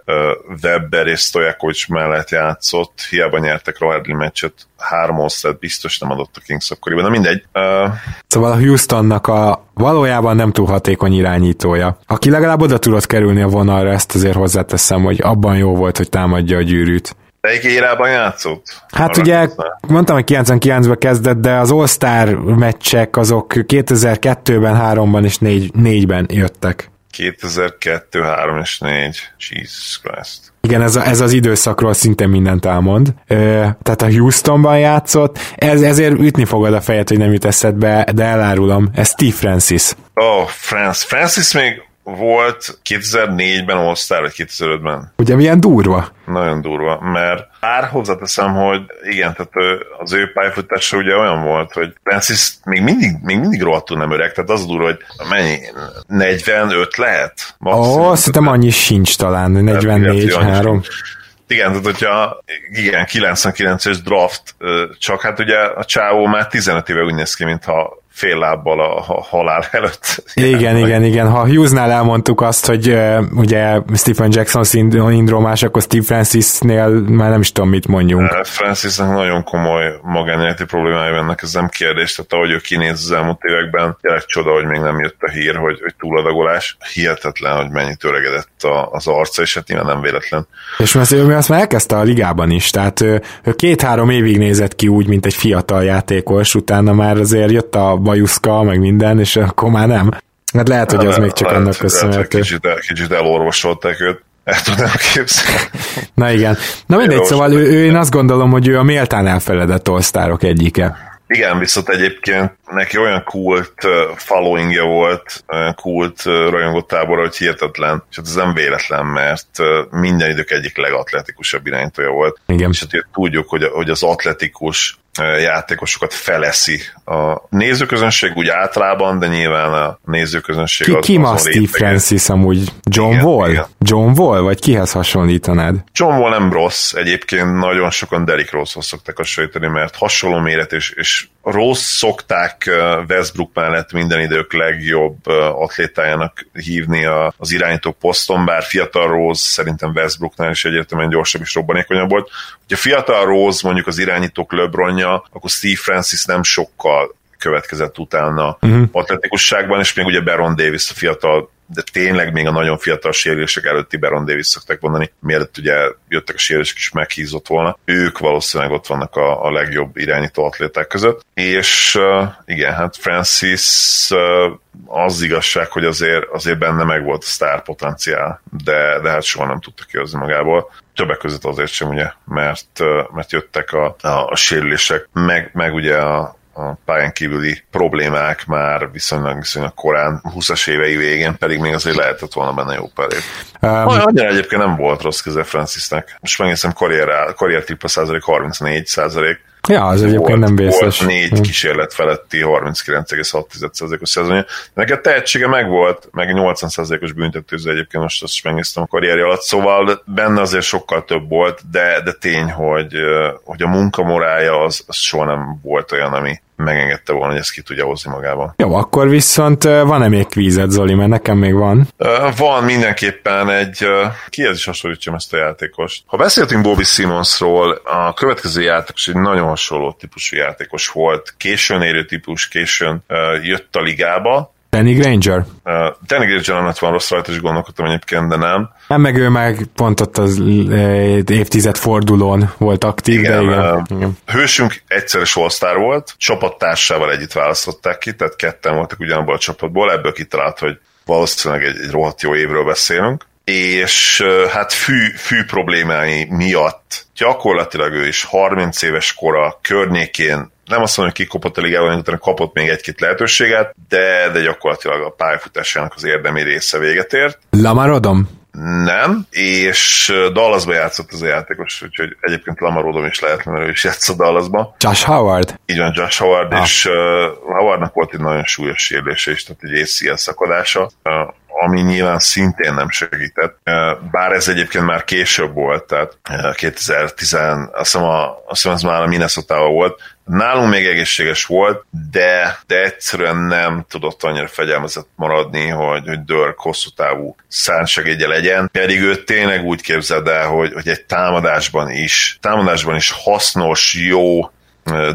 Webber és Stojakovics mellett játszott, hiába nyertek Rohedli meccset, három all biztos nem adott a Kings akkoriban, de mindegy. Uh... Szóval a Houstonnak a valójában nem túl hatékony irányítója. Aki legalább oda tudott kerülni a vonalra, ezt azért hozzáteszem, hogy abban jó volt, hogy támadja a gyűrűt. Melyik érában játszott? Hát Arra ugye mondtam, hogy 99-ben kezdett, de az All-Star meccsek azok 2002-ben, 3-ban és 4-ben jöttek. 2002, 3 és 4. Jesus Christ. Igen, ez, a, ez az időszakról szinte mindent elmond. Ö, tehát a Houstonban játszott, ez, ezért ütni fogod a fejet, hogy nem jut eszedbe, de elárulom, ez Steve Francis. Oh, Francis. Francis még volt 2004-ben All-Star, vagy 2005-ben. Ugye milyen durva? Nagyon durva, mert bár hozzáteszem, hogy igen, tehát az ő pályafutása ugye olyan volt, hogy Francis még mindig, még mindig rohadtul nem öreg, tehát az durva, hogy mennyi, 45 lehet? Ó, oh, szerintem annyi sincs talán, 44, 3. Igen, tehát hogyha igen, 99-es draft, csak hát ugye a csávó már 15 éve úgy néz ki, mintha fél lábbal a halál előtt. Igen, igen, igen. Ha Hughesnál elmondtuk azt, hogy uh, ugye Stephen Jackson szindrómás, akkor Steve Francisnél már nem is tudom, mit mondjunk. Francisnek nagyon komoly magánéleti problémája vannak, ez nem kérdés, tehát ahogy ő kinéz az elmúlt években, tényleg csoda, hogy még nem jött a hír, hogy, hogy túladagolás. Hihetetlen, hogy mennyit öregedett a, az arca, és hát nyilván nem véletlen. És mert ő azt már elkezdte a ligában is, tehát ő, ő két-három évig nézett ki úgy, mint egy fiatal játékos, utána már azért jött a bajuszka, meg minden, és akkor már nem. Hát lehet, hogy az még csak annak köszönhető. Kicsit, kicsit elorvosolták őt. El tudnám képzelni. Na igen. Na mindegy, szóval ő, ő, én azt gondolom, hogy ő a méltán elfeledett osztárok egyike. Igen, viszont egyébként neki olyan kult followingja volt, olyan kult rajongótábor, hogy hihetetlen, és hát ez nem véletlen, mert minden idők egyik legatletikusabb irányítója volt. Igen. És hát tudjuk, hogy, hogy az atletikus játékosokat feleszi a nézőközönség úgy általában, de nyilván a nézőközönség ki, az Ki ma Steve Francis amúgy? John igen, Wall? Igen. John Wall? Vagy kihez hasonlítanád? John Wall nem rossz, egyébként nagyon sokan Derrick Rose-hoz szokták hasonlítani, mert hasonló méret, és, és Rose szokták Westbrook mellett minden idők legjobb atlétájának hívni az irányító poszton, bár fiatal Rose szerintem Westbrooknál is egyértelműen gyorsabb és robbanékonyabb volt. Hogyha fiatal Rose mondjuk az irányítók LeBronja, akkor Steve Francis nem sokkal következett utána uh-huh. atletikusságban, és még ugye Baron Davis a fiatal de tényleg még a nagyon fiatal sérülések előtti Baron Davis szokták mondani, mielőtt ugye jöttek a sérülések is meghízott volna. Ők valószínűleg ott vannak a, a legjobb irányító atléták között. És uh, igen, hát Francis uh, az igazság, hogy azért, azért benne meg volt a sztár potenciál, de, de hát soha nem tudta kihozni magából. Többek között azért sem, ugye, mert, mert jöttek a, a, a sérülések, meg, meg ugye a, a pályán kívüli problémák már viszonylag, viszonylag korán, 20-as évei végén, pedig még azért lehetett volna benne jó pár év. Um, Annyira egyébként nem volt rossz köze Francisnek. Most megnézem karrier, karrier tripla százalék 34 százalék, Ja, az egyébként nem vészes. Volt négy hm. kísérlet feletti 39,6%-os szezonja. Neki a tehetsége meg volt, meg 80%-os büntetőző egyébként most azt is megnéztem a karrierje alatt, szóval benne azért sokkal több volt, de, de tény, hogy, hogy a munkamorája az, az soha nem volt olyan, ami, megengedte volna, hogy ezt ki tudja hozni magában. Jó, akkor viszont van-e még kvízed, Zoli, mert nekem még van. Van mindenképpen egy, kihez is hasonlítsam ezt a játékost. Ha beszéltünk Bobby Simonsról, a következő játékos egy nagyon hasonló típusú játékos volt, későn érő típus, későn jött a ligába, Danny Granger? Uh, Danny Granger annak van rossz rajta, és gondolkodtam egyébként, de nem. Nem, meg ő meg pont ott az évtized fordulón volt aktív, igen, de igen. Uh, igen. Hősünk egyszeres all volt, csapattársával együtt választották ki, tehát ketten voltak ugyanabból a csapatból, ebből kitalált, hogy valószínűleg egy, egy rohadt jó évről beszélünk és hát fű, fű problémái miatt gyakorlatilag ő is 30 éves kora környékén nem azt mondom, hogy kikopott a ligában, utána kapott még egy-két lehetőséget, de, de gyakorlatilag a pályafutásának az érdemi része véget ért. Lamarodom? Nem, és Dallasba játszott az a játékos, úgyhogy egyébként Lamarodom is lehetne, mert ő is játszott Dallasba. Josh Howard? Így van, Josh Howard, ah. és uh, Howardnak volt egy nagyon súlyos sérülése is, tehát egy ACL szakadása. Uh, ami nyilván szintén nem segített. Bár ez egyébként már később volt, tehát 2010, azt hiszem, a, azt hiszem az már a minnesota volt, nálunk még egészséges volt, de, de egyszerűen nem tudott annyira fegyelmezett maradni, hogy, hogy Dörk hosszú távú szánsegédje legyen, pedig ő tényleg úgy képzeld el, hogy, hogy egy támadásban is, támadásban is hasznos, jó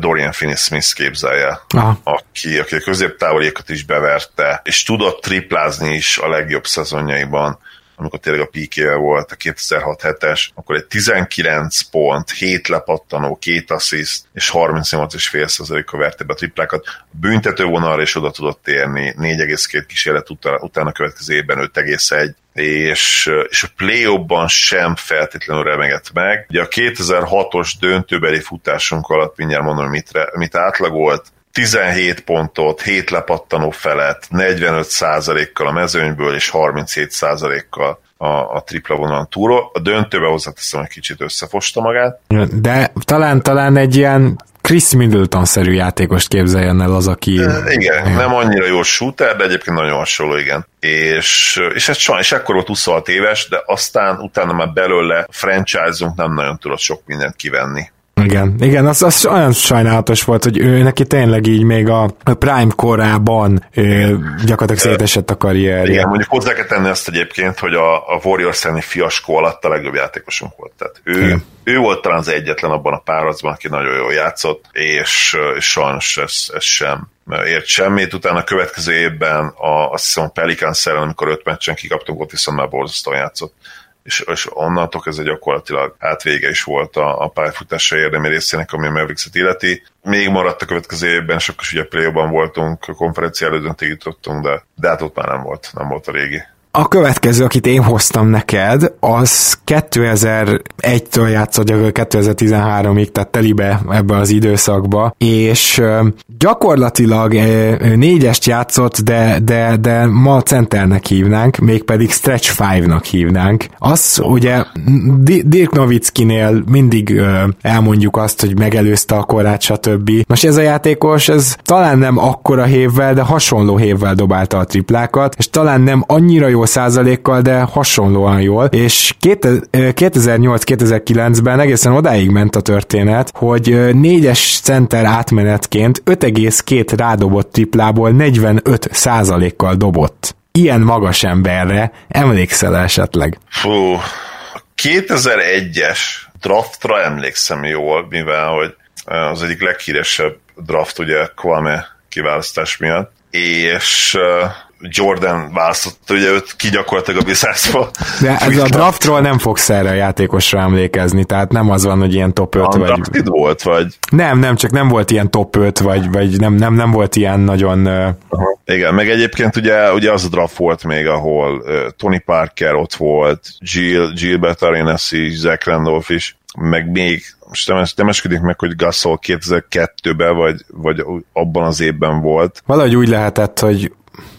Dorian Finney-Smith képzelje, aki, aki a középtávolékat is beverte, és tudott triplázni is a legjobb szezonjaiban amikor tényleg a pk volt a 2006-7-es, akkor egy 19 pont, 7 lepattanó, 2 assziszt és 38,5%-a verte be a triplákat. A büntetővonalra is oda tudott érni, 4,2 kísérlet utána, utána következő évben 5,1 és, és a play ban sem feltétlenül remegett meg. Ugye a 2006-os döntőbeli futásunk alatt mindjárt mondom, mit, mit átlagolt, 17 pontot, 7 lepattanó felet, 45%-kal a mezőnyből és 37%-kal a, a tripla vonalon túról. A döntőbe hozzáteszem, hogy kicsit összefosta magát. De talán, talán egy ilyen Chris Middleton-szerű játékost képzeljen el az, aki... Igen, nem annyira jó shooter, de egyébként nagyon hasonló, igen. És, és ez sajnos ekkor volt 26 éves, de aztán utána már belőle franchise-unk nem nagyon tudott sok mindent kivenni. Igen, igen, az, az olyan sajnálatos volt, hogy ő neki tényleg így még a prime korában ő, gyakorlatilag szétesett a karrierje. Igen, mondjuk hozzá kell tenni azt egyébként, hogy a, a Warriors elleni fiaskó alatt a legjobb játékosunk volt. Tehát ő, igen. ő volt talán az egyetlen abban a párharcban, aki nagyon jól játszott, és, és sajnos ez, ez sem ért semmit. Utána a következő évben a, azt hiszem a Pelicans ellen, amikor öt meccsen kikaptunk, ott viszont már borzasztóan játszott és, és onnantól ez gyakorlatilag átvége is volt a, a pályafutása érdemi részének, ami a Mavericks-et illeti. Még maradt a következő évben, sok is ugye play voltunk, konferencia elődöntig jutottunk, de, de hát ott már nem volt, nem volt a régi. A következő, akit én hoztam neked, az 2001-től játszott 2013-ig, tehát telibe ebbe az időszakba, és gyakorlatilag négyest játszott, de, de, de ma centernek hívnánk, mégpedig stretch five-nak hívnánk. Az ugye Dirk Nowitzkinél mindig elmondjuk azt, hogy megelőzte a korát, stb. Most ez a játékos, ez talán nem akkora hévvel, de hasonló hévvel dobálta a triplákat, és talán nem annyira jó százalékkal, de hasonlóan jól, és 2008-2009-ben egészen odáig ment a történet, hogy négyes center átmenetként 5,2 rádobott triplából 45 százalékkal dobott. Ilyen magas emberre emlékszel esetleg? Fú, 2001-es draftra emlékszem jól, mivel hogy az egyik leghíresebb draft ugye Kwame kiválasztás miatt, és Jordan választott ugye őt ki gyakorlatilag a biszászba. De ez a draftról nem fogsz erre a játékosra emlékezni, tehát nem az van, hogy ilyen top 5 a vagy... volt, vagy? Nem, nem, csak nem volt ilyen top 5, vagy, vagy nem, nem, nem volt ilyen nagyon... Aha. Igen, meg egyébként ugye, ugye az a draft volt még, ahol uh, Tony Parker ott volt, Jill, Jill Arenasi, Zach Randolph is, meg még most nem, nem eskedik meg, hogy Gasol 2002-ben, vagy, vagy abban az évben volt. Valahogy úgy lehetett, hogy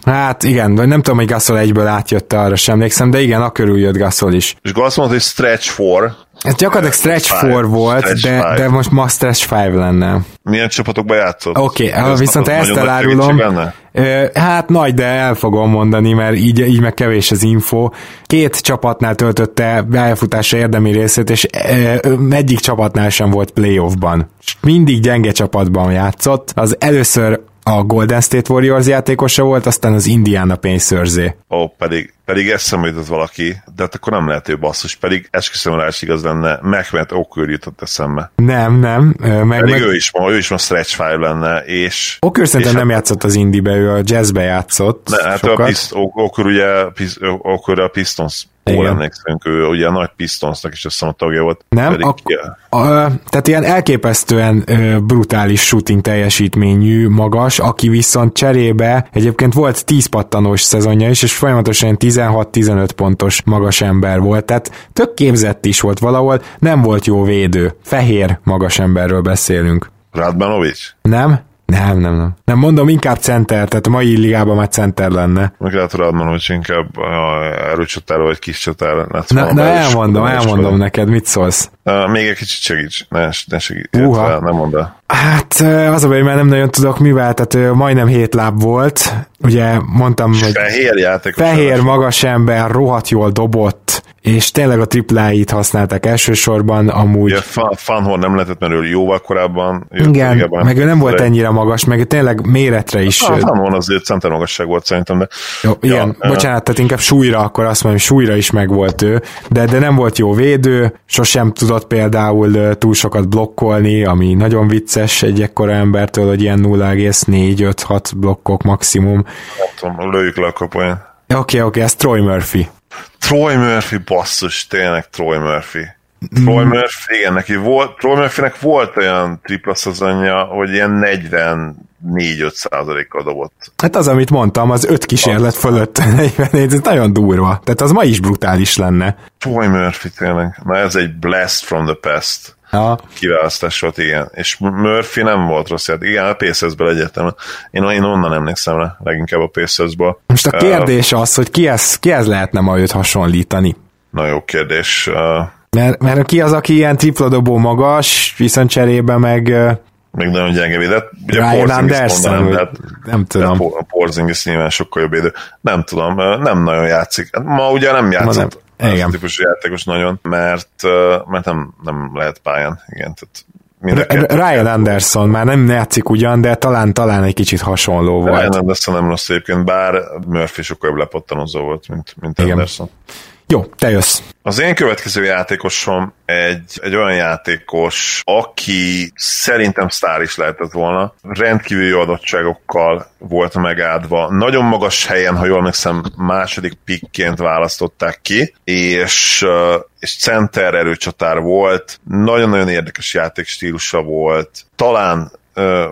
Hát igen, vagy nem tudom, hogy Gasol egyből átjött arra sem emlékszem, de igen, a körül jött Gasol is. És Gasol mondta, hogy stretch for. Ez gyakorlatilag stretch five, four volt, stretch de, five. de most ma stretch five lenne. Milyen csapatokban játszott? Oké, okay, viszont ezt elárulom. Hát nagy, de el fogom mondani, mert így, így meg kevés az info. Két csapatnál töltötte belfutása érdemi részét, és egyik csapatnál sem volt playoffban. Mindig gyenge csapatban játszott. Az először a Golden State Warriors játékosa volt, aztán az Indiana Pacers-é. Ó, pedig, pedig eszembe jutott valaki, de hát akkor nem lehet ő basszus, pedig esküszöm rá, igaz lenne, Mehmet Okür jutott eszembe. Nem, nem. Meg, pedig meg... ő is ma, ő is ma stretch five lenne, és... Okür szerintem és nem hát... játszott az Indibe, ő a jazzbe játszott. Ne, hát sokat. a Pist, Okür ugye Okür a Pistons Hol emlékszünk, ő ugye a nagy Pistonsnak is azt a tagja volt. Nem, pedig, a, a, tehát ilyen elképesztően ö, brutális shooting teljesítményű, magas, aki viszont cserébe egyébként volt 10 pattanós szezonja is, és folyamatosan 16-15 pontos magas ember volt, tehát tök képzett is volt valahol, nem volt jó védő. Fehér magas emberről beszélünk. Radmanovics? Nem? Nem, nem, nem. Nem mondom, inkább center, tehát a mai ligában már center lenne. Meg lehet Radman, hogy inkább erőcsatár vagy kis csatár lett Na, na elmondom, elmondom fel. neked, mit szólsz? Uh, még egy kicsit segíts, ne, ne segíts, Uha. nem mondd el. Hát az a baj, mert nem nagyon tudok mivel, tehát majdnem hét láb volt, ugye mondtam, hogy fehér játék. Fehér, magas ember, rohadt jól dobott, és tényleg a tripláit használták elsősorban, amúgy... Ugye Fanhorn nem lehetett, mert ő jóval korábban Igen, régebben. meg ő nem volt ennyire magas, meg tényleg méretre is. A Fanhorn azért center magasság volt szerintem, de... Jó, igen, ja, bocsánat, tehát inkább súlyra, akkor azt mondom, súlyra is megvolt ő, de, de nem volt jó védő, sosem tudott például túl sokat blokkolni, ami nagyon vicces egy ekkora embertől, hogy ilyen 0,4-5-6 blokkok maximum. Nem tudom, lőjük le a kapuján. Oké, okay, oké, okay, ez Troy Murphy. Troy Murphy, basszus, tényleg Troy Murphy. Troy mm. Murphy, igen, neki volt, Troy Murphynek volt olyan tripla szezonja, hogy ilyen 40 4-5 százalékkal dobott. Hát az, amit mondtam, az öt kísérlet az fölött <laughs> 44, ez nagyon durva. Tehát az ma is brutális lenne. Troy Murphy tényleg. Na ez egy blast from the past. Ha. kiválasztás volt, igen. És Murphy nem volt rossz játék. Igen, a Pacersből egyetem. Én, én onnan emlékszem rá, leginkább a Pacersből. Most a kérdés az, hogy kihez, kihez lehetne ma őt hasonlítani? Na jó kérdés. Uh, Mert, mert ki az, aki ilyen tripladobó magas, viszont cserébe meg ö, még nagyon gyenge védett. Ugye Ryan Anderson, mondanám, de hát- nem de tudom. Po- A Porzingis nyilván sokkal jobb védő. Nem tudom, nem nagyon játszik. Hát Ma ugye nem játszott nem. Igen. a típusú játékos nagyon, mert, mert nem, nem lehet pályán. Igen, tehát Ryan Anderson már nem játszik ugyan, de talán talán egy kicsit hasonló Ryan volt. Anderson nem rossz egyébként, bár Murphy sokkal jobb lepattanozó volt, mint, mint Igen. Anderson. Jó, te jössz. Az én következő játékosom egy, egy olyan játékos, aki szerintem sztár is lehetett volna. Rendkívüli adottságokkal volt megáldva. Nagyon magas helyen, ha jól emlékszem, második pickként választották ki, és, és center erőcsatár volt. Nagyon-nagyon érdekes játékstílusa volt. Talán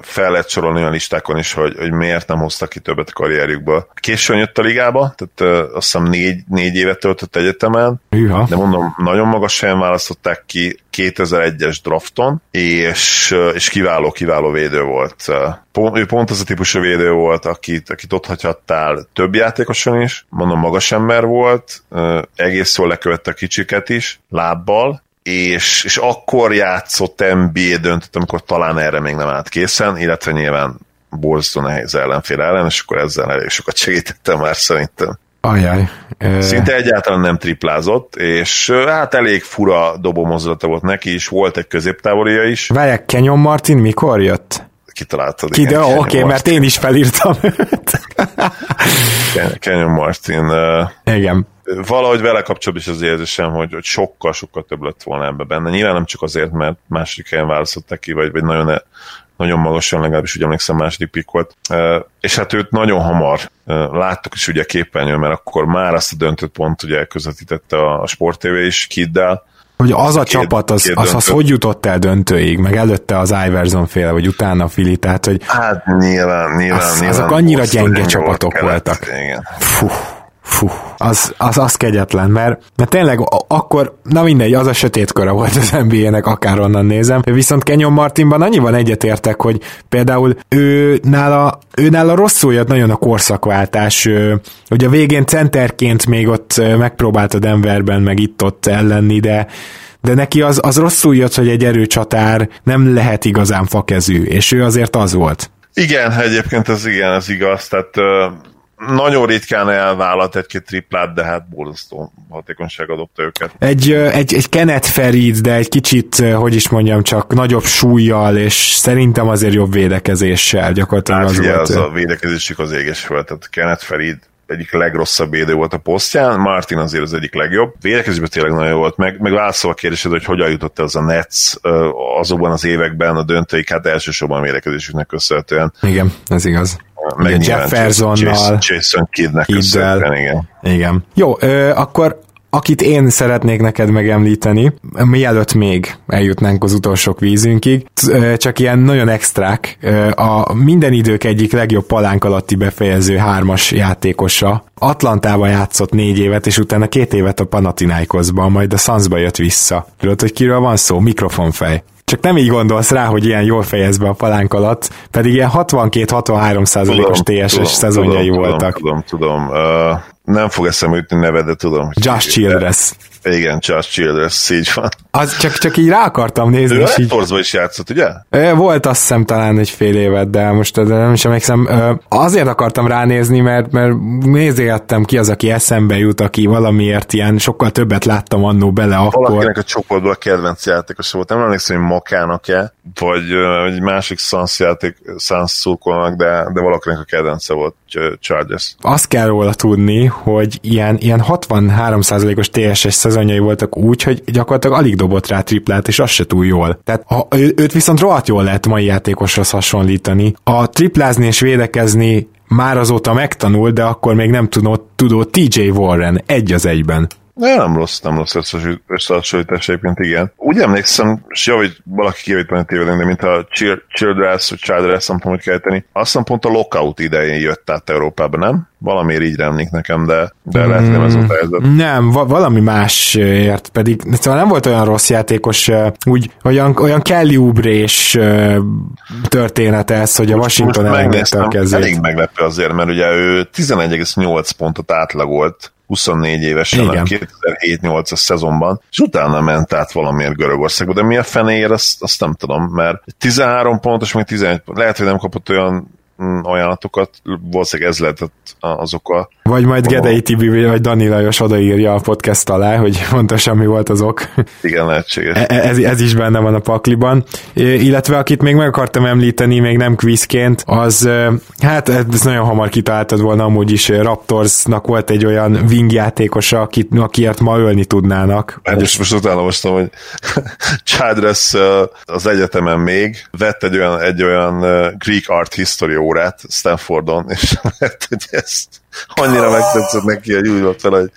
fel lehet sorolni olyan listákon is, hogy, hogy miért nem hoztak ki többet a karrierjükből. Későn jött a ligába, tehát azt hiszem négy, négy évet töltött egyetemen, Hűha. de mondom, nagyon magas helyen választották ki 2001-es drafton, és, és kiváló, kiváló védő volt. Pont, ő pont az a típusú védő volt, akit, akit ott hagyhattál több játékoson is, mondom, magas ember volt, egész jól lekövette a kicsiket is, lábbal, és, és akkor játszott NBA döntött, amikor talán erre még nem állt készen, illetve nyilván borzasztó nehéz ellenfél ellen, és akkor ezzel elég sokat segítettem már szerintem. Ajaj. Ö, Szinte egyáltalán nem triplázott, és hát elég fura dobó mozdulata volt neki is, volt egy középtávolia is, Várják, Kenyon Martin mikor jött? Kitaláltad. Ki, de oké, okay, mert én is felírtam őt. Ken- Kenyon Martin. Igen. Valahogy vele kapcsolatban is az érzésem, hogy, hogy sokkal-sokkal több lett volna ebbe benne. Nyilván nem csak azért, mert második helyen választották ki, vagy, vagy nagyon, nagyon magasan, legalábbis úgy emlékszem második pick volt. És hát őt nagyon hamar láttuk is ugye a képernyőn, mert akkor már azt a döntött pont ugye közvetítette a, a Sport TV is Kiddel, Hogy az a Két- csapat, az, két az, az döntő. hogy jutott el döntőig, meg előtte az Iverson féle, vagy utána a Fili, tehát hogy Hát nyilván, nyilván, Az- nyilván. azok annyira gyenge csapatok voltak. Fú, fú, az, az, az kegyetlen, mert, mert tényleg akkor, na mindegy, az a sötét köre volt az NBA-nek, akárhonnan nézem. Viszont Kenyon Martinban annyiban egyetértek, hogy például ő nála, ő nála rosszul jött nagyon a korszakváltás, hogy a végén centerként még ott megpróbált a Denverben, meg itt-ott ellenni, de de neki az, az rosszul jött, hogy egy erőcsatár nem lehet igazán fakezű, és ő azért az volt. Igen, egyébként ez igen, ez igaz, tehát nagyon ritkán elvállalt egy-két triplát, de hát borzasztó hatékonysága dobta őket. Egy, egy, egy Kenneth Ferid, de egy kicsit, hogy is mondjam, csak nagyobb súlyjal, és szerintem azért jobb védekezéssel gyakorlatilag Hát az ugye volt. az a védekezésük az éges volt, tehát Kenneth Farid egyik legrosszabb védő volt a posztján, Martin azért az egyik legjobb. Védekezésben tényleg nagyon jó volt, meg, meg válaszol a kérdésed, hogy hogyan jutott el az a Nets azokban az években a döntőik, hát elsősorban a védekezésüknek köszönhetően. Igen, ez igaz. Meg Ugye Jeffersonnal, Jason, Kiddel. köszönhetően, igen. Igen. Jó, ö, akkor akit én szeretnék neked megemlíteni, mielőtt még eljutnánk az utolsó vízünkig, csak ilyen nagyon extrák, a minden idők egyik legjobb palánk alatti befejező hármas játékosa, Atlantában játszott négy évet, és utána két évet a Panathinaikosban, majd a Sunsba jött vissza. Tudod, hogy kiről van szó? Mikrofonfej. Csak nem így gondolsz rá, hogy ilyen jól fejez be a palánk alatt, pedig ilyen 62-63 százalékos TSS szezonjai tudom, voltak. Tudom, tudom. Uh, nem fog eszembe jutni neved, de tudom. Josh Childress. Igen, Josh Childress, így van. Az csak, csak így rá akartam nézni, Ő és így is játszott, ugye? Volt azt hiszem talán egy fél évet, de most de nem is emlékszem. Azért akartam ránézni, mert, mert nézélgettem ki az, aki eszembe jut, aki valamiért ilyen sokkal többet láttam annó bele akkor. Valakinek a csoportból a kedvenc játékos volt. Nem emlékszem, hogy Makának-e, vagy egy másik Suns játék, szurkolnak, de, de valakinek a kedvence volt Ch- Chargers. Azt kell róla tudni, hogy ilyen, ilyen 63%-os TSS szezonjai voltak úgy, hogy gyakorlatilag alig dobott rá triplát, és az se túl jól. Tehát ő, őt viszont rohadt jól lehet mai játékoshoz hasonlítani. A triplázni és védekezni már azóta megtanul, de akkor még nem tudott, tudó TJ Warren egy az egyben. De nem rossz, nem rossz összehasonlítás egyébként, igen. Úgy emlékszem, és hogy valaki kijavít a tévedünk, de mint a Childress, vagy Childress, nem tudom, hogy kell tenni. Azt hiszem pont a lockout idején jött át Európába, nem? Valamiért így remlik nekem, de, de lehet, nem ez a helyzet. Nem, va- valami másért pedig, szóval nem volt olyan rossz játékos, úgy olyan, olyan Kelly Ubrés történet ez, hogy a Washington elengedte a kezét. Elég meglepő azért, mert ugye ő 11,8 pontot átlagolt 24 évesen a 2007-8-as szezonban, és utána ment át valamiért Görögországba, de mi a fenéért, azt, azt nem tudom, mert 13 pontos, még 11 pont, lehet, hogy nem kapott olyan ajánlatokat, valószínűleg ez lehetett az oka. Vagy majd Gedei Tibi vagy Dani Lajos odaírja a podcast alá, hogy pontosan mi volt az ok. Igen, lehetséges. E, ez, ez is benne van a pakliban. Illetve akit még meg akartam említeni, még nem quizként, az hát ez nagyon hamar kitaláltad volna amúgy is Raptorsnak volt egy olyan wing játékosa, akit, akiért ma ölni tudnának. Hát és most utána mostam, hogy <laughs> Chadress az egyetemen még vett egy olyan, egy olyan Greek Art History órát Stanfordon, <laughs> és lehet, hogy ezt annyira megtetszett neki, hogy úgy volt fel, hogy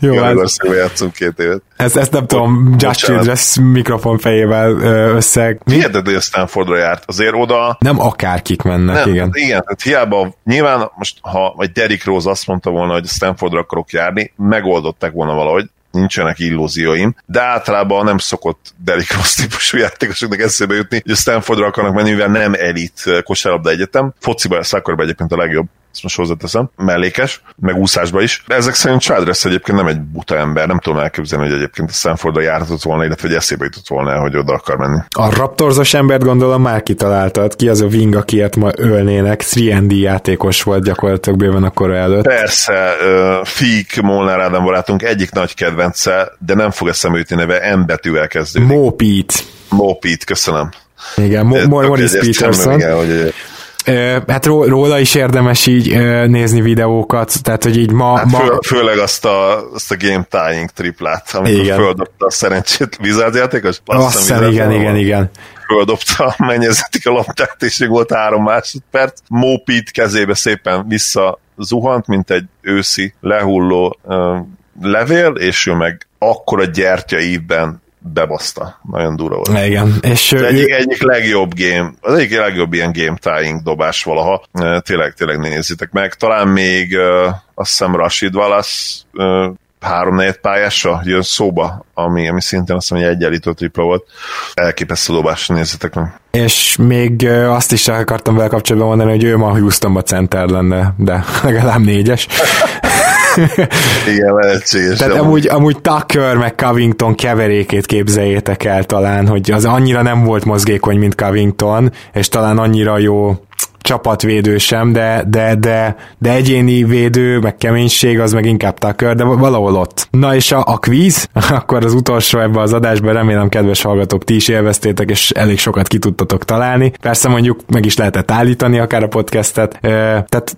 Jó, ez... játszunk két évet. Ezt, ezt nem tudom, Josh Childress mikrofon fejével össze... Hiheted, hogy a Stanfordra járt. Azért oda... Nem akárkik mennek, nem, igen. Igen, tehát hiába, nyilván most, ha vagy Derrick Rose azt mondta volna, hogy Stanfordra akarok járni, megoldották volna valahogy, nincsenek illúzióim, de általában nem szokott Derrick Rose típusú játékosoknak eszébe jutni, hogy a Stanfordra akarnak menni, mivel nem elit kosárlabda egyetem. Fociba, szakorban egyébként a legjobb ezt most hozzáteszem, mellékes, meg úszásba is. De ezek szerint Childress egyébként nem egy buta ember, nem tudom elképzelni, hogy egyébként a Stanfordra járhatott volna, illetve hogy eszébe jutott volna, hogy oda akar menni. A Raptorsos embert gondolom már kitaláltad, ki az a wing, akiért ma ölnének, 3D játékos volt gyakorlatilag bőven a kora előtt. Persze, Fik, Molnár Ádám barátunk egyik nagy kedvence, de nem fog eszembe jutni neve, M betűvel kezdődik. Mopit. Mopit, köszönöm. Igen, Morris Peterson. Igen, hogy hát róla is érdemes így nézni videókat, tehát hogy így ma... Hát ma... Fő, főleg azt a, azt a game tying triplát, amikor igen. földobta a szerencsét Wizards játékos. Azt hiszem, igen, igen, igen. Földobta, mennyezetik a labdát, és még volt három másodperc. Mópit kezébe szépen vissza zuhant, mint egy őszi lehulló uh, levél, és ő meg akkora gyertya ívben bebaszta. Nagyon durva volt. Igen. És az egyik, egyik legjobb game, az egyik legjobb ilyen game tying dobás valaha. Tényleg, tényleg nézzétek meg. Talán még azt hiszem Rashid Wallace három négy pályása jön szóba, ami, ami szintén azt mondja, hogy egyenlítő tripla volt. Elképesztő dobás, nézzétek meg. És még azt is akartam vele kapcsolatban mondani, hogy ő ma Houstonba center lenne, de <laughs> legalább négyes. <laughs> Igen, lehetséges. Tehát amúgy, amúgy Tucker meg Covington keverékét képzeljétek el talán, hogy az annyira nem volt mozgékony, mint Covington, és talán annyira jó csapatvédő sem, de, de, de, de egyéni védő, meg keménység, az meg inkább Tucker, de valahol ott. Na és a, a quiz, <laughs> akkor az utolsó ebbe az adásban remélem, kedves hallgatók, ti is élveztétek, és elég sokat ki tudtatok találni. Persze mondjuk meg is lehetett állítani akár a podcastet. Tehát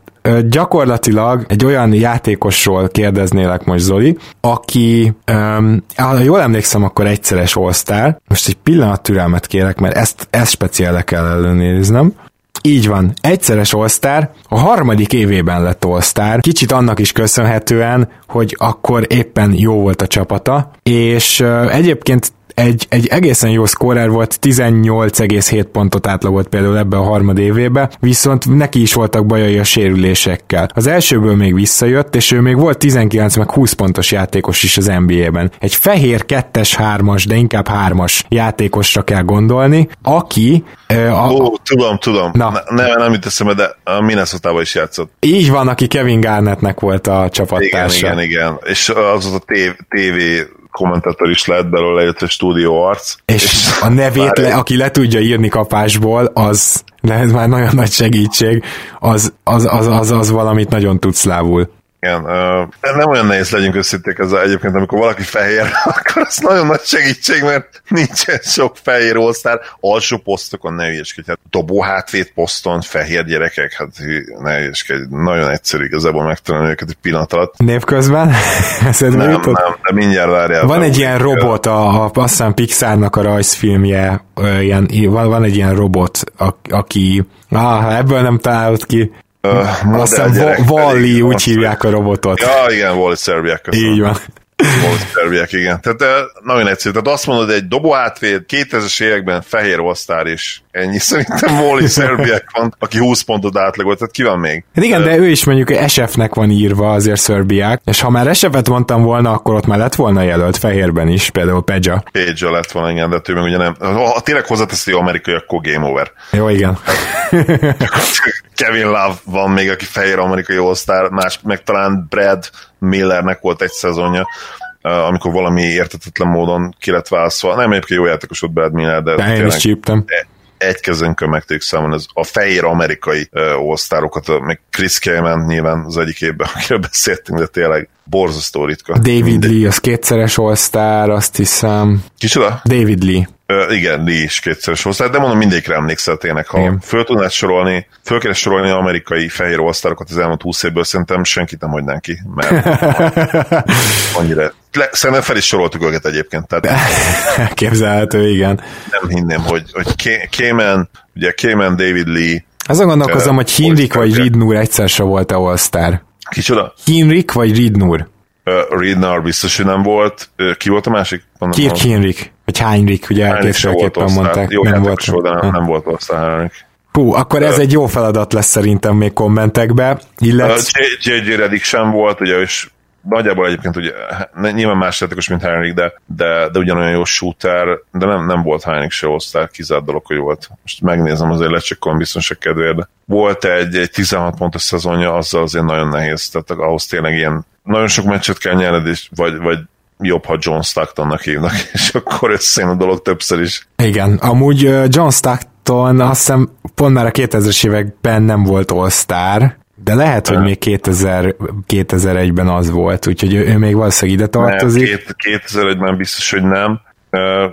gyakorlatilag egy olyan játékosról kérdeznélek most, Zoli, aki, um, ha jól emlékszem, akkor egyszeres all Most egy pillanat türelmet kérek, mert ezt, ezt speciálre kell ellenőriznem. Így van, egyszeres all a harmadik évében lett all kicsit annak is köszönhetően, hogy akkor éppen jó volt a csapata, és egyébként egy, egy egészen jó szkórer volt, 18,7 pontot átlagolt például ebbe a harmad évébe, viszont neki is voltak bajai a sérülésekkel. Az elsőből még visszajött, és ő még volt 19 meg 20 pontos játékos is az NBA-ben. Egy fehér kettes hármas, de inkább hármas játékosra kell gondolni, aki... A, Ó, tudom, tudom. Na. Ne, nem jut eszembe, de a minnesota is játszott. Így van, aki Kevin Garnettnek volt a csapattársa. Igen, igen, igen. És az az a TV kommentátor is lehet belőle, illetve stúdió arc. És, és a nevét, le, aki le tudja írni kapásból, az lehet már nagyon nagy segítség, az, az, az, az, az valamit nagyon tud szlávul. Igen, uh, nem olyan nehéz legyünk összíték ezzel egyébként, amikor valaki fehér, <laughs> akkor az nagyon nagy segítség, mert nincsen sok fehér osztár. Alsó posztokon ne ügyeskedj, hát dobó hátvét poszton fehér gyerekek, hát ne ügyeskedj, nagyon egyszerű igazából megtalálni őket egy pillanat alatt. Névközben? <laughs> nem, nem, de mindjárt várjál. Van egy ilyen robot, a, a, azt hiszem Pixarnak a rajzfilmje, ilyen, van, van egy ilyen robot, a, aki, ah, ebből nem találod ki, Uh, Aztán Wally, úgy hívják a robotot. Ja, igen, Wally Szerbiák. Így van. Szerbiek, igen. Tehát nagyon egyszerű. Tehát azt mondod, egy dobó átvéd, 2000-es években fehér osztár is. Ennyi. Szerintem Molly Szerbiek van, aki 20 pontot átlagolt. Tehát ki van még? Hát igen, de ő is mondjuk SF-nek van írva azért Szerbiák, és ha már SF-et mondtam volna, akkor ott már lett volna jelölt fehérben is, például Pedja. Pedja lett volna, igen, de ő meg ugye nem. Ha tényleg hozzáteszi amerikai, akkor game over. Jó, igen. <laughs> Kevin Love van még, aki fehér amerikai osztár, más meg talán Brad Millernek volt egy szezonja, amikor valami értetetlen módon ki lett válaszolva. Nem egyébként jó játékos volt Brad Miller, de... de én is csíptem egy kezünkön meg tudjuk számolni az a fehér amerikai osztárokat, meg Chris Kamen nyilván az egyik évben, <laughs> akiről beszéltünk, de tényleg borzasztó ritka. David Mindegy. Lee, az kétszeres all azt hiszem. Kicsoda? David Lee. Uh, igen, Lee is kétszeres all de mondom, mindegyikre emlékszel tényleg. Ha igen. föl tudnád sorolni, föl kéne sorolni amerikai fehér osztárokat az elmúlt 20 évből, szerintem senkit nem hagynánk ki, mert <laughs> annyira le, szerintem fel is soroltuk őket egyébként. Tehát <laughs> Képzelhető, igen. Nem hinném, hogy, hogy Cayman, ugye Cayman, David Lee. Azon gondolkozom, hogy Hinrik vagy Ridnur egyszer se volt a All-Star. Kicsoda? Hinrik vagy Ridnur? Uh, Ridnur biztos, hogy nem volt. Uh, ki volt a másik? Kirk Hinrik, vagy Heinrich, ugye kétféleképpen mondták. Jó, nem volt, volt, de nem, nem volt All-Star Heinrich. Hú, akkor ez egy jó feladat lesz szerintem még kommentekbe. Illetve... JJ Redick sem volt, ugye, és nagyjából egyébként ugye nyilván más játékos, mint Henrik, de, de, de ugyanolyan jó shooter, de nem, nem volt Henrik se osztár, kizárt dolog, hogy volt. Most megnézem azért lecsekkolom biztonság kedvéért, volt egy, egy 16 pontos szezonja, azzal azért nagyon nehéz, tehát ahhoz tényleg ilyen nagyon sok meccset kell nyerned, és vagy, vagy jobb, ha John Stocktonnak hívnak, <laughs> és akkor összejön a dolog többször is. Igen, amúgy John Stockton azt hiszem pont már a 2000-es években nem volt all-star, de lehet, hogy még 2000, 2001-ben az volt, úgyhogy ő, ő még valószínűleg ide tartozik. Nem, 2001-ben biztos, hogy nem.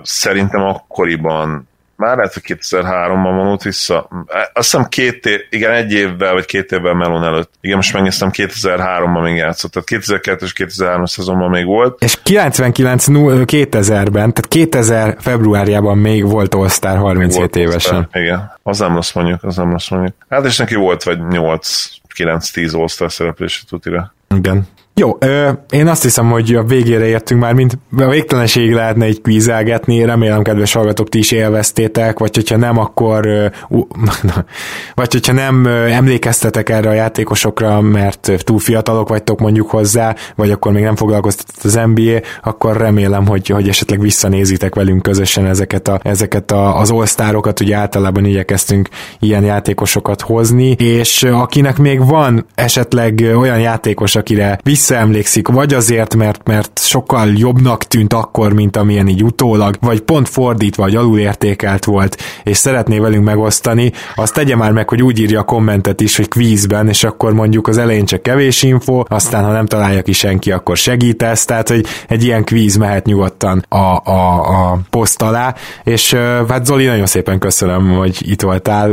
Szerintem akkoriban már lehet, hogy 2003-ban vonult vissza. Azt hiszem két év, igen, egy évvel vagy két évvel Melon előtt. Igen, most megnéztem, 2003-ban még játszott, tehát 2002 és 2003 szezonban még volt. És 99 2000-ben, tehát 2000 februárjában még volt All-Star 37 volt évesen. All-Star, igen, az nem rossz mondjuk, az nem rossz mondjuk. Hát és neki volt vagy 8 9-10 All-Star szereplése tutira. Igen. Jó, ö, én azt hiszem, hogy a végére értünk már, mint a végtelenség lehetne egy kvízelgetni, remélem, kedves hallgatók, ti is élveztétek, vagy hogyha nem, akkor uh, <laughs> vagy hogyha nem uh, emlékeztetek erre a játékosokra, mert túl fiatalok vagytok mondjuk hozzá, vagy akkor még nem foglalkoztatott az NBA, akkor remélem, hogy, hogy esetleg visszanézitek velünk közösen ezeket, a, ezeket a, az all ugye általában igyekeztünk ilyen játékosokat hozni, és akinek még van esetleg olyan játékos, akire vissza visszaemlékszik, vagy azért, mert, mert sokkal jobbnak tűnt akkor, mint amilyen így utólag, vagy pont fordítva, vagy alulértékelt volt, és szeretné velünk megosztani, azt tegye már meg, hogy úgy írja a kommentet is, hogy kvízben, és akkor mondjuk az elején csak kevés info, aztán ha nem találja ki senki, akkor segítesz, tehát hogy egy ilyen kvíz mehet nyugodtan a, a, a poszt alá, és hát Zoli, nagyon szépen köszönöm, hogy itt voltál.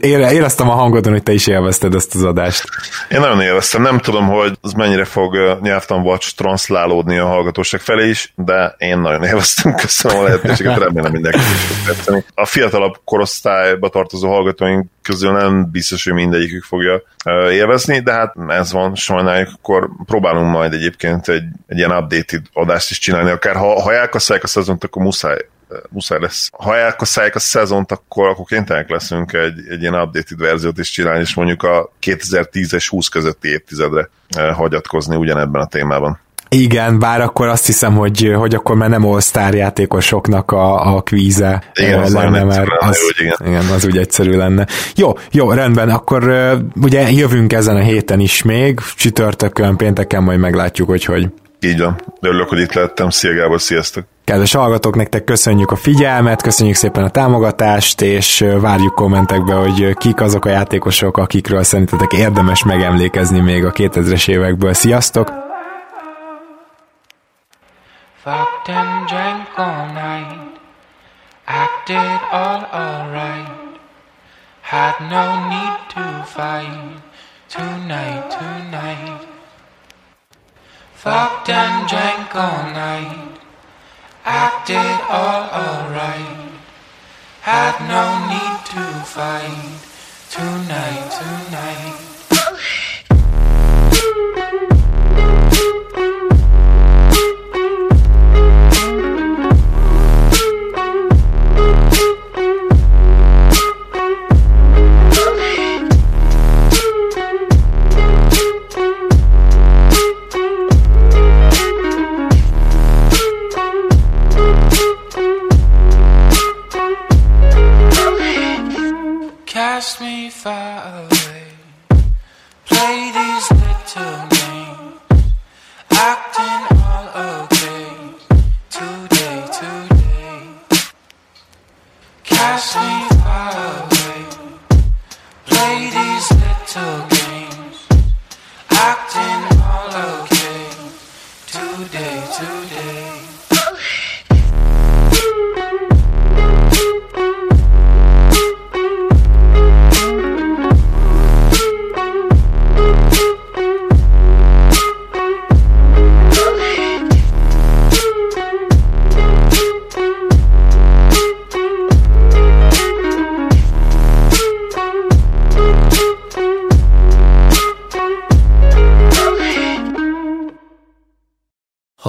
Éreztem a hangodon, hogy te is élvezted ezt az adást. Én nagyon élveztem, nem tudom, hogy az mennyire fog nyelvtan watch transzlálódni a hallgatóság felé is, de én nagyon élveztem, <laughs> köszönöm a lehetőséget, remélem mindenki is A fiatalabb korosztályba tartozó hallgatóink közül nem biztos, hogy mindegyikük fogja élvezni, de hát ez van, sajnáljuk, akkor próbálunk majd egyébként egy, egy ilyen updated adást is csinálni, akár. Ha, ha elkasszálják a szezont, akkor muszáj muszáj lesz. Ha elkasszálják a szezont, akkor, akkor kénytelenek leszünk egy, egy ilyen updated verziót is csinálni, és mondjuk a 2010 és 20 közötti évtizedre hagyatkozni ugyanebben a témában. Igen, bár akkor azt hiszem, hogy, hogy akkor már nem all játékosoknak a, a kvíze igen, az lenne, mert az, jó, igen. igen, az úgy egyszerű lenne. Jó, jó, rendben, akkor ugye jövünk ezen a héten is még, csütörtökön, pénteken majd meglátjuk, hogy hogy. Így van. Örülök, hogy itt lettem. Szia Gábor, sziasztok! Kedves hallgatók, nektek köszönjük a figyelmet, köszönjük szépen a támogatást, és várjuk kommentekbe, hogy kik azok a játékosok, akikről szerintetek érdemes megemlékezni még a 2000-es évekből. Sziasztok! Fucked and drank all night Acted all alright Had no need to fight Tonight, tonight Fucked and drank all night acted all alright. Had no need to fight tonight, tonight. fire.